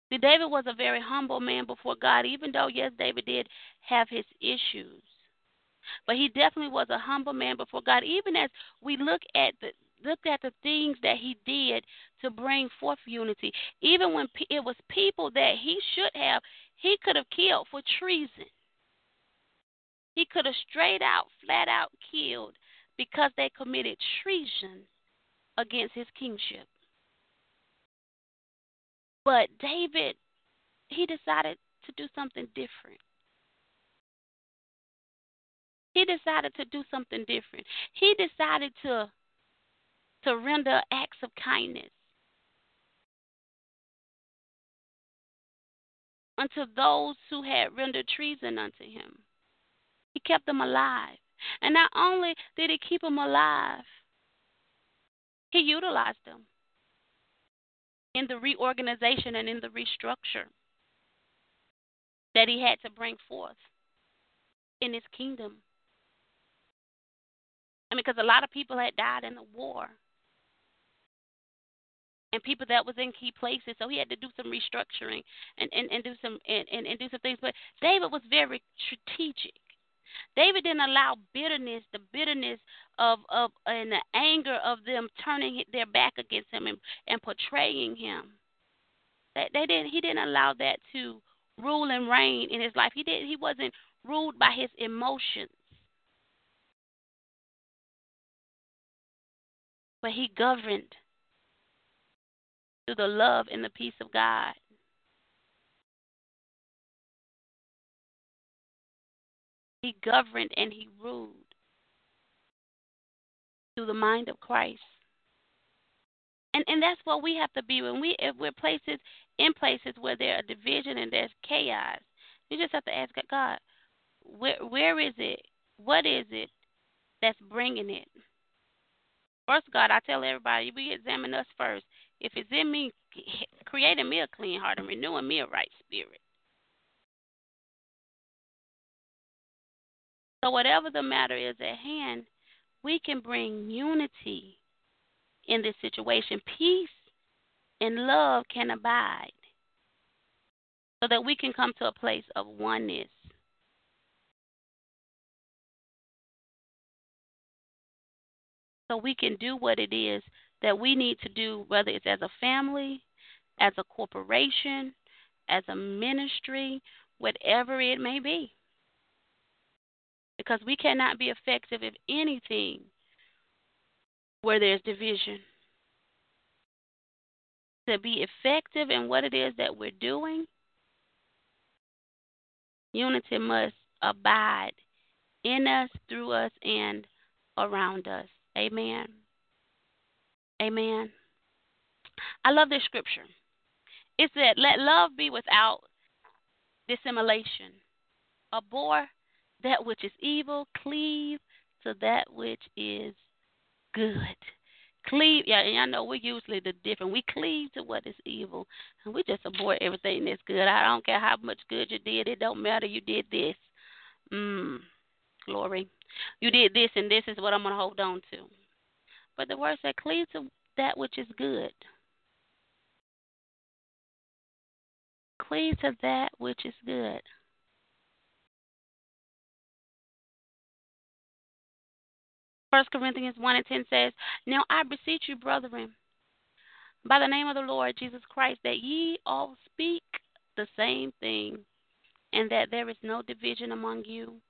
See, David was a very humble man before God, even though, yes, David did have his issues. But he definitely was a humble man before God, even as we look at the look at the things that he did to bring forth unity. Even when it was people that he should have, he could have killed for treason. He could have straight out, flat out killed because they committed treason against his kingship. But David, he decided to do something different. He decided to do something different. He decided to to render acts of kindness unto those who had rendered treason unto him. He kept them alive. And not only did he keep them alive, he utilized them in the reorganization and in the restructure that he had to bring forth in his kingdom. Mean, because a lot of people had died in the war. And people that was in key places, so he had to do some restructuring and, and, and do some and, and, and do some things. But David was very strategic. David didn't allow bitterness, the bitterness of of and the anger of them turning their back against him and, and portraying him. That they didn't. He didn't allow that to rule and reign in his life. He did. He wasn't ruled by his emotions, but he governed through the love and the peace of God. He governed and he ruled through the mind of Christ. And and that's what we have to be when we if we're places in places where there are division and there's chaos. You just have to ask God, Where where is it? What is it that's bringing it? First, God, I tell everybody, we examine us first. If it's in me, creating me a clean heart and renewing me a right spirit. So, whatever the matter is at hand, we can bring unity in this situation. Peace and love can abide so that we can come to a place of oneness. So we can do what it is that we need to do, whether it's as a family, as a corporation, as a ministry, whatever it may be. Because we cannot be effective if anything where there's division. To be effective in what it is that we're doing, unity must abide in us, through us, and around us. Amen. Amen. I love this scripture. It said, Let love be without dissimulation. Abhor that which is evil, cleave to that which is good. Cleave, yeah, and I know we're usually the different. We cleave to what is evil, and we just abhor everything that's good. I don't care how much good you did; it don't matter. You did this. Mm, glory. You did this, and this is what I'm gonna hold on to. But the word said, cleave to that which is good. Cleave to that which is good. First Corinthians 1 and 10 says, Now I beseech you, brethren, by the name of the Lord Jesus Christ, that ye all speak the same thing, and that there is no division among you,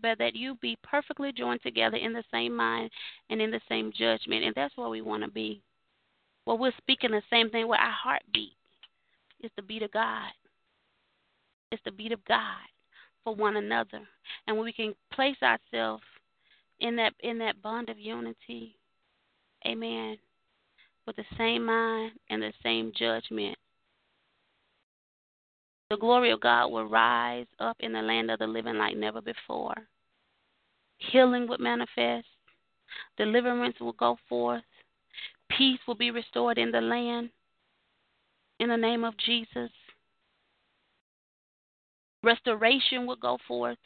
but that you be perfectly joined together in the same mind and in the same judgment. And that's where we want to be. Well, we're speaking the same thing with our heartbeat. It's the beat of God. It's the beat of God for one another. And when we can place ourselves in that in that bond of unity, amen, with the same mind and the same judgment, the glory of God will rise up in the land of the living like never before. Healing would manifest, deliverance will go forth, peace will be restored in the land in the name of Jesus. Restoration will go forth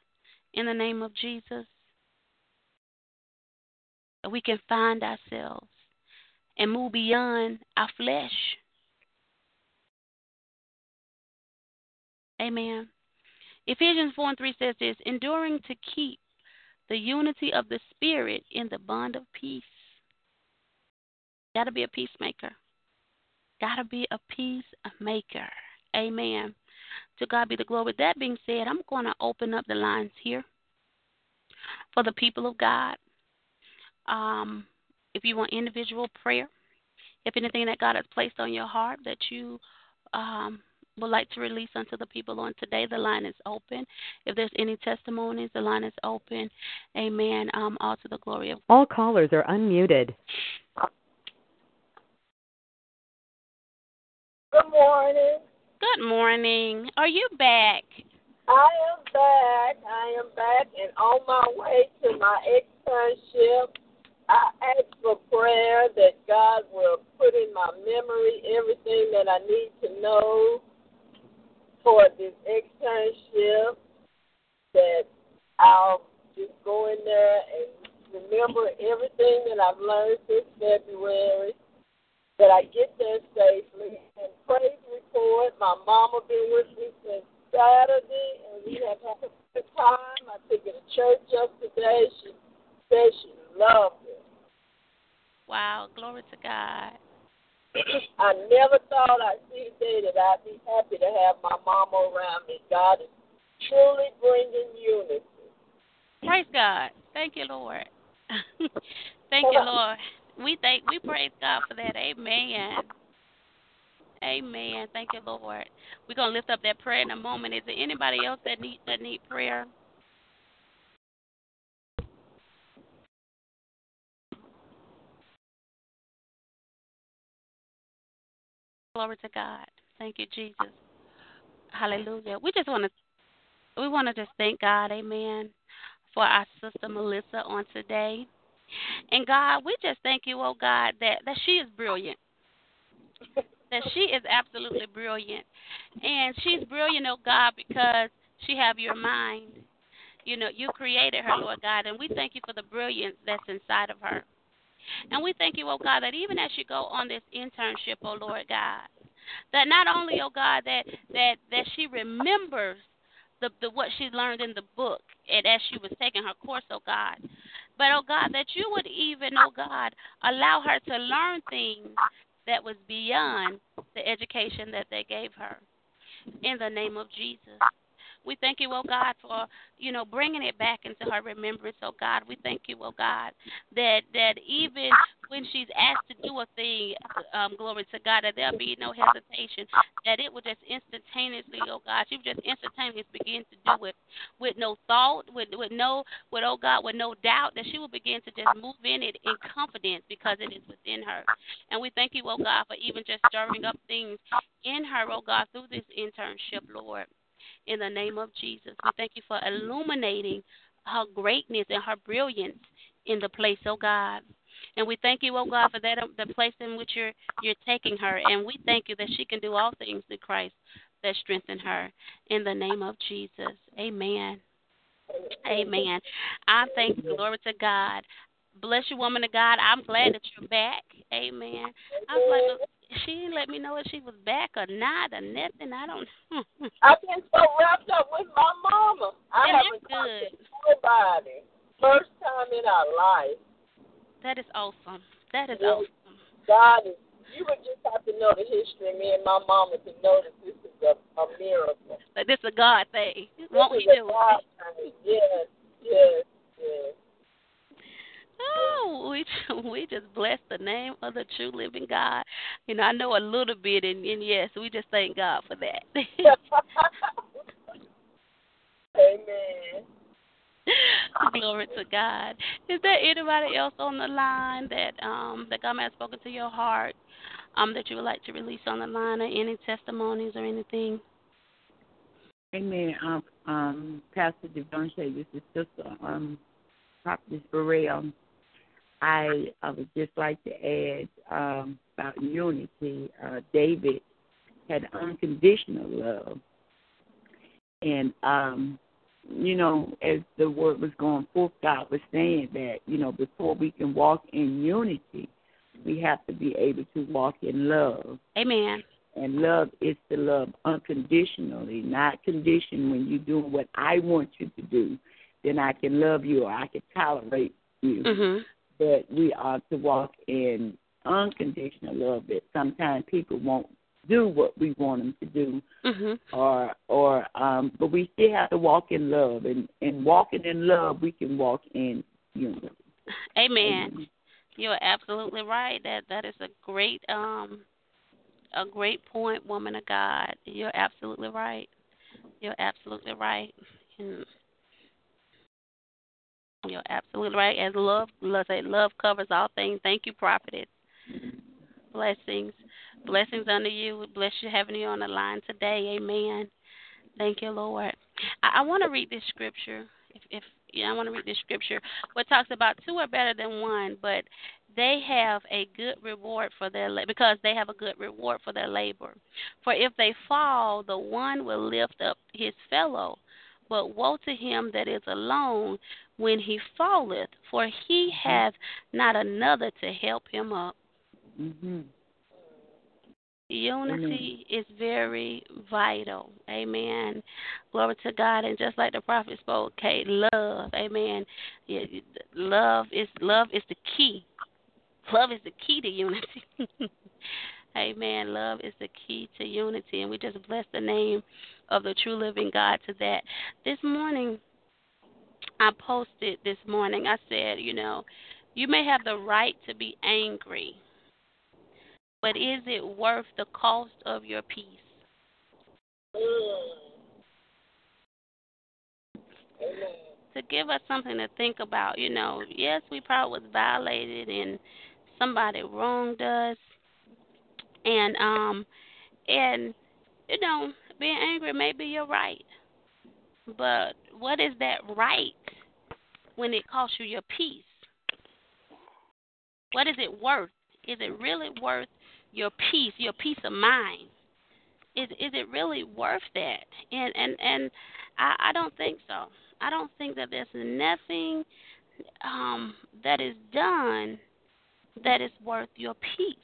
in the name of Jesus. That we can find ourselves and move beyond our flesh Amen. Ephesians 4 and 3 says this enduring to keep the unity of the Spirit in the bond of peace. Got to be a peacemaker. Got to be a peacemaker. Amen. To God be the glory. With that being said, I'm going to open up the lines here for the people of God. Um, if you want individual prayer, if anything that God has placed on your heart that you um, would like to release unto the people on today, the line is open. If there's any testimonies, the line is open. Amen. Um, all to the glory of All callers are unmuted. Good morning. Good morning. Are you back? I am back. I am back and on my way to my externship. I ask for prayer that God will put in my memory everything that I need to know for this externship that I'll just go in there and remember everything that I've learned since February, that I get there safely. And praise report, my mama been with me since Saturday, and we have had a good time. I took her to church yesterday. She said she loved it. Wow, glory to God. I never thought I'd see a day that I'd be happy to have my mama around me. God is truly bringing unity. Praise God. Thank you, Lord. thank you, Lord. We thank we praise God for that. Amen. Amen. Thank you, Lord. We're gonna lift up that prayer in a moment. Is there anybody else that need that need prayer? Glory to God. Thank you, Jesus. Hallelujah. We just want to we want to just thank God, amen, for our sister Melissa on today. And God, we just thank you, oh God, that, that she is brilliant. that she is absolutely brilliant. And she's brilliant, oh God, because she have your mind. You know, you created her, Lord God, and we thank you for the brilliance that's inside of her. And we thank you, oh God, that even as she go on this internship, oh Lord God, that not only, oh God, that that that she remembers the, the what she learned in the book and as she was taking her course, oh God, but oh God, that you would even, oh God, allow her to learn things that was beyond the education that they gave her. In the name of Jesus. We thank you, oh God, for you know bringing it back into her remembrance, oh God. We thank you, oh God, that that even when she's asked to do a thing, um, glory to God, that there'll be no hesitation, that it will just instantaneously, oh God, she would just instantaneously begin to do it with no thought, with with no, with oh God, with no doubt, that she will begin to just move in it in confidence because it is within her. And we thank you, oh God, for even just stirring up things in her, oh God, through this internship, Lord in the name of Jesus. We thank you for illuminating her greatness and her brilliance in the place, oh God. And we thank you, oh God, for that the place in which you're you're taking her. And we thank you that she can do all things through Christ that strengthen her. In the name of Jesus. Amen. Amen. I thank glory to God. Bless you, woman of God. I'm glad that you're back. Amen. I she didn't let me know if she was back or not or nothing. I don't. I've been so wrapped up with my mama. I and haven't good. talked to nobody. First time in our life. That is awesome. That is awesome. God is. You would just have to know the history of me and my mama to know that this is a, a miracle. That this is a God thing. This Won't is He do a God thing. Yes, yes, yes. Oh, we we just bless the name of the true living God. You know, I know a little bit, and, and yes, we just thank God for that. Amen. Glory to God. Is there anybody else on the line that um that God has spoken to your heart um that you would like to release on the line, or any testimonies or anything? Amen. Um, um, Pastor Devontae, this is Sister um, Prophetess Burrell. I, I would just like to add um, about unity. Uh, David had unconditional love, and um, you know, as the word was going forth, God was saying that you know before we can walk in unity, we have to be able to walk in love. Amen. And love is to love unconditionally, not conditioned when you're doing what I want you to do. Then I can love you or I can tolerate you. Mm-hmm that we are to walk in unconditional love. That sometimes people won't do what we want them to do, mm-hmm. or or um, but we still have to walk in love, and and walking in love, we can walk in unity. Amen. Amen. You're absolutely right. That that is a great um a great point, woman of God. You're absolutely right. You're absolutely right. And you're absolutely right. As love, let's say love covers all things. Thank you, prophetess. Blessings, blessings unto you. Bless you having you on the line today. Amen. Thank you, Lord. I, I want to read this scripture. If, if yeah, I want to read this scripture. What talks about two are better than one, but they have a good reward for their because they have a good reward for their labor. For if they fall, the one will lift up his fellow. But woe to him that is alone when he falleth, for he Mm-hmm. hath not another to help him up. Mm-hmm. Unity is very vital. Amen. Glory to God. And just like the prophet spoke, okay, love. Amen. Yeah, love is love is the key. Love is the key to unity. Amen. Love is the key to unity, and we just bless the name of the true living God to that. This morning, I posted this morning, I said, you know, you may have the right to be angry, but is it worth the cost of your peace? To give us something to think about, you know, yes, we probably was violated and somebody wronged us, and um, and you know, being angry maybe you're right, But what is that right when it costs you your peace? What is it worth? Is it really worth your peace, your peace of mind? Is is it really worth that? And and and I, I don't think so. I don't think that there's nothing um, that is done that is worth your peace.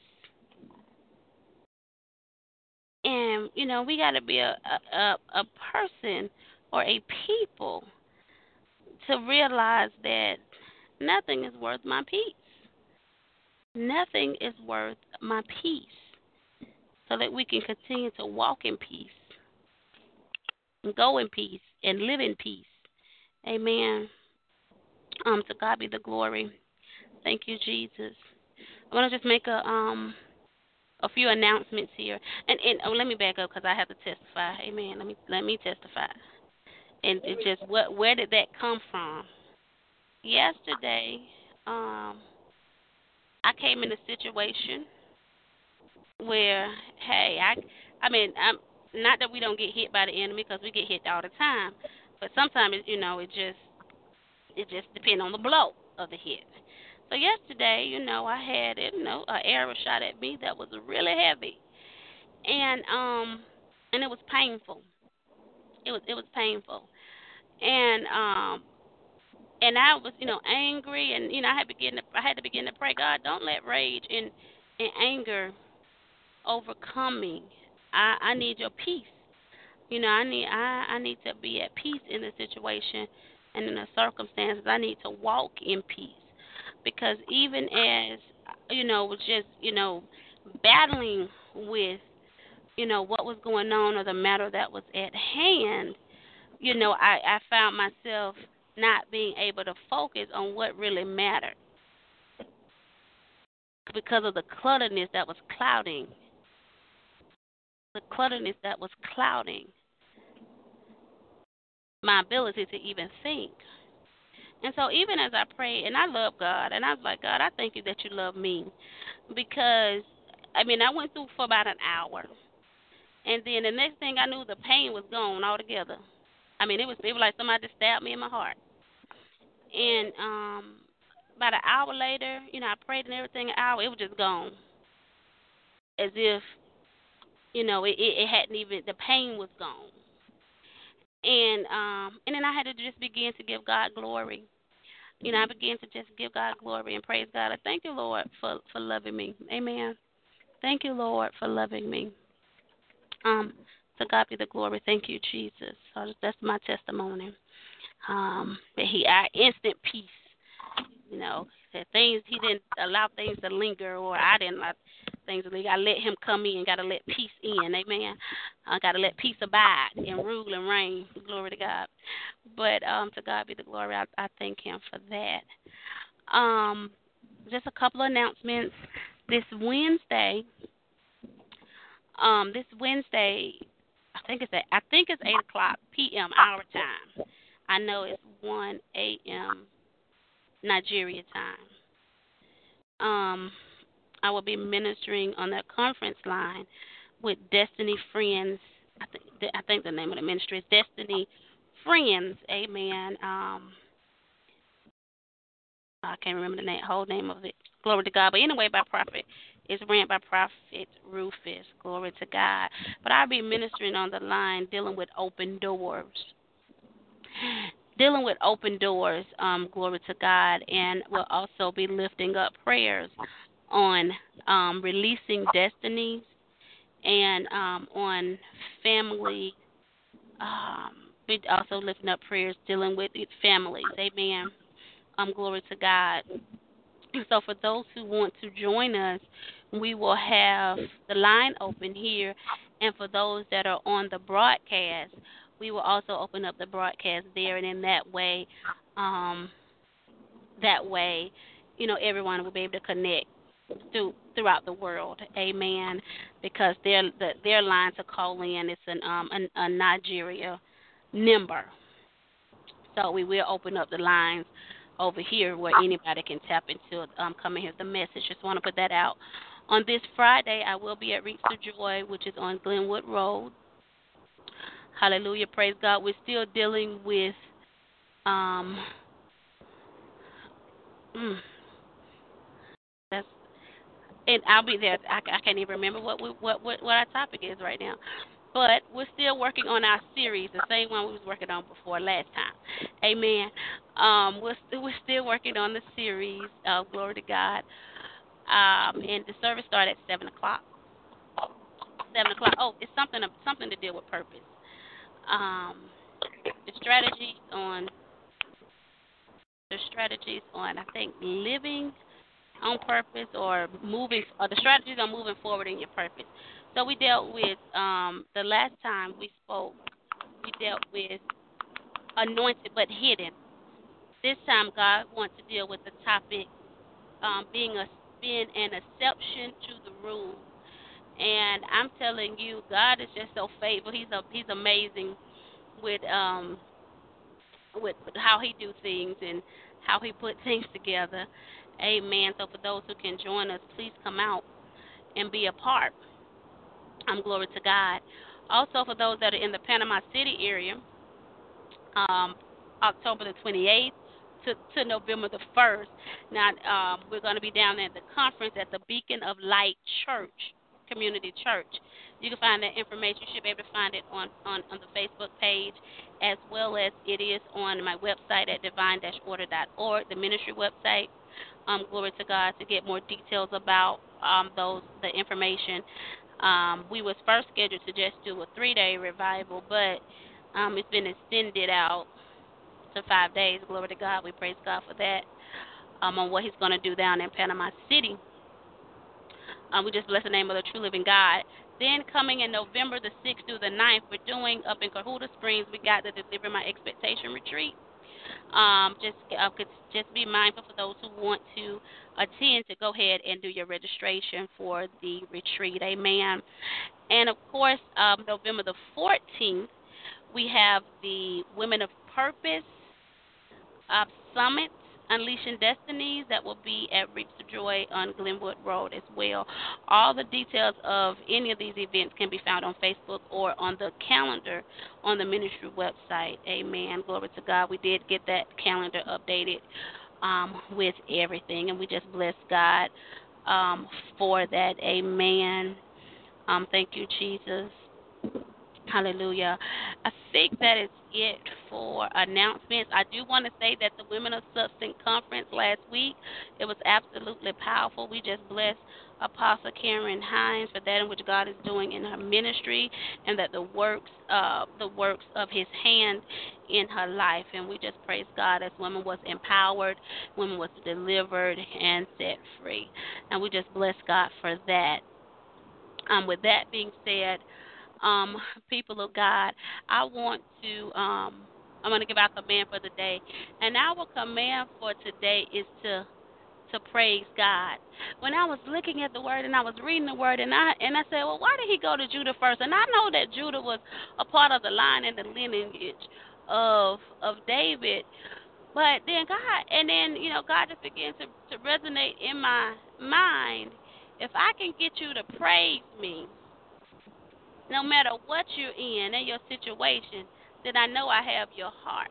And you know, we got to be a, a a person or a people to realize that nothing is worth my peace. Nothing is worth my peace. So that we can continue to walk in peace, and go in peace, and live in peace. Amen. Um, to God be the glory. Thank you, Jesus. I want to just make a um a few announcements here, and and oh, let me back up because I have to testify. Amen. Let me let me testify. And it just what where did that come from? Yesterday, um, I came in a situation where hey, I I mean I'm not that we don't get hit by the enemy because we get hit all the time, but sometimes it, you know it just it just depends on the blow of the hit. So yesterday, you know, I had you know an arrow shot at me that was really heavy, and um, and it was painful. It was it was painful, and um, and I was you know angry, and you know I had begin to I had to begin to pray, God, don't let rage and and anger overcome me. I I need your peace. You know, I need I I need to be at peace in the situation and in the circumstances. I need to walk in peace because even as you know was just you know battling with you know what was going on or the matter that was at hand you know i i found myself not being able to focus on what really mattered because of the clutterness that was clouding. The clutterness that was clouding my ability to even think and so even as I prayed, and I love God, and I was like, God, I thank you that you love me, because I mean I went through for about an hour, and then the next thing I knew, the pain was gone altogether. I mean it was it was like somebody just stabbed me in my heart, and um about an hour later, you know I prayed and everything, an hour it was just gone, as if you know it it, it hadn't even the pain was gone and um and then I had to just begin to give God glory. You know, I began to just give God glory and praise God. I thank you, Lord, for for loving me. Amen. Thank you, Lord, for loving me. Um, to God be the glory. Thank you, Jesus. So that's my testimony. Um, that He our instant peace. You know, that things He didn't allow things to linger, or I didn't things linger. I let Him come in. Got to let peace in. Amen. I got to let peace abide and rule and reign. Glory to God. But um, to God be the glory. I, I thank Him for that. Um, just a couple of announcements. This Wednesday, um, this Wednesday, I think it's at, I think it's eight o'clock p.m. our time. I know it's one a.m. Nigeria time. Um, I will be ministering on that conference line with Destiny Friends. I think I think the name of the ministry is Destiny Friends. Amen. Um, I can't remember the name, whole name of it. Glory to God. But anyway, by prophet, it's ran by Prophet Rufus. Glory to God. But I'll be ministering on the line, dealing with open doors. Dealing with open doors, um, glory to God, and we'll also be lifting up prayers on um, releasing destinies and um, on family. Um, also lifting up prayers dealing with families. Amen. Um, glory to God. So for those who want to join us, we will have the line open here, and for those that are on the broadcast, we will also open up the broadcast there, and in that way, um, that way, you know, everyone will be able to connect through throughout the world. Amen. Because their the, their line to call in is an um a, a Nigeria number. So we will open up the lines over here where anybody can tap into um come and hear the message. Just want to put that out. On this Friday, I will be at Reach the Joy, which is on Glenwood Road. Hallelujah. Praise God. We're still dealing with um mm, and I'll be there. I, I can't even remember what we, what what what our topic is right now. But we're still working on our series, the same one we was working on before last time. Amen. Um, we're we're still working on the series. Uh, glory to God. Um, and the service started at seven o'clock. Seven o'clock. Oh, it's something something to deal with purpose. Um, the strategy on the strategies on I think living on purpose or moving or the strategies on moving forward in your purpose. So we dealt with um, the last time we spoke. We dealt with anointed but hidden. This time, God wants to deal with the topic um, being a being an exception to the rule. And I'm telling you, God is just so faithful. He's a He's amazing with um with how He do things and how He put things together. Amen. So for those who can join us, please come out and be a part. Um, glory to God. Also, for those that are in the Panama City area, um, October the 28th to, to November the 1st. Now, um, we're going to be down at the conference at the Beacon of Light Church, Community Church. You can find that information. You should be able to find it on, on, on the Facebook page as well as it is on my website at divine-order.org, the ministry website. Um, glory to God to get more details about um, those the information. Um, we was first scheduled to just do a three day revival, but um, it's been extended out to five days. Glory to God. We praise God for that. Um, on what He's going to do down in Panama City. Um, we just bless the name of the true living God. Then coming in November the 6th through the 9th, we're doing up in Cohutta Springs. We got the Deliver My Expectation retreat. Um, just uh, just be mindful for those who want to attend to go ahead and do your registration for the retreat. Amen. And of course, um, November the 14th, we have the Women of Purpose uh, Summit Unleashing Destinies that will be at Reaps of Joy on Glenwood Road as well. All the details of any of these events can be found on Facebook or on the calendar on the ministry website. Amen. Glory to God. We did get that calendar updated um, with everything, and we just bless God um, for that. Amen. Um, thank you, Jesus. Hallelujah. I think that is it for announcements. I do want to say that the Women of Substance Conference last week, it was absolutely powerful. We just blessed Apostle Karen Hines for that in which God is doing in her ministry and that the works uh, the works of his hand in her life. And we just praise God as women was empowered, women was delivered and set free. And we just bless God for that. Um, with that being said, um, people of God, I want to um, I'm going to give our command for the day, and our command for today is to to praise God. When I was looking at the word and I was reading the word and I and I said, well, why did he go to Judah first? And I know that Judah was a part of the line and the lineage of of David. But then God, and then you know, God just began to to resonate in my mind. If I can get you to praise me, no matter what you're in and your situation, then I know I have your heart.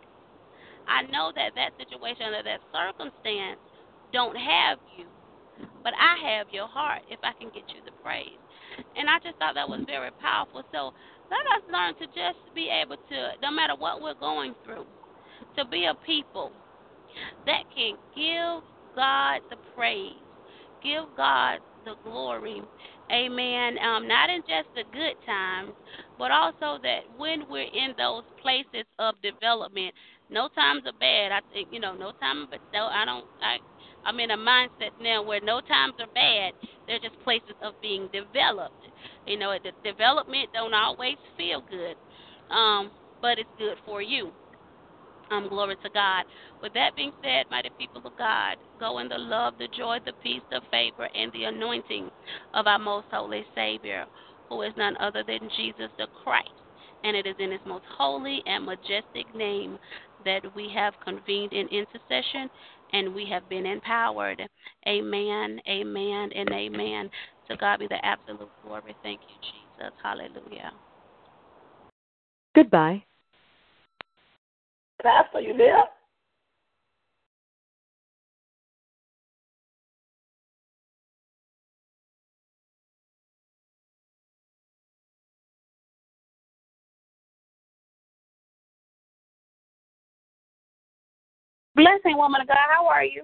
I know that that situation or that circumstance don't have you, but I have your heart if I can get you the praise. And I just thought that was very powerful. So let us learn to just be able to, no matter what we're going through, to be a people that can give God the praise, give God the glory, Amen. Um, not in just the good times, but also that when we're in those places of development, no times are bad. I think you know, no time, but no, I don't. I, I'm in a mindset now where no times are bad. They're just places of being developed. You know, the development don't always feel good, um, but it's good for you. Um, glory to God. With that being said, mighty people of God, go in the love, the joy, the peace, the favor, and the anointing of our most holy Savior, who is none other than Jesus the Christ. And it is in his most holy and majestic name that we have convened in intercession and we have been empowered. Amen, amen, and amen. To God be the absolute glory. Thank you, Jesus. Hallelujah. Goodbye. Pastor, you there? Blessing, woman of God, how are you?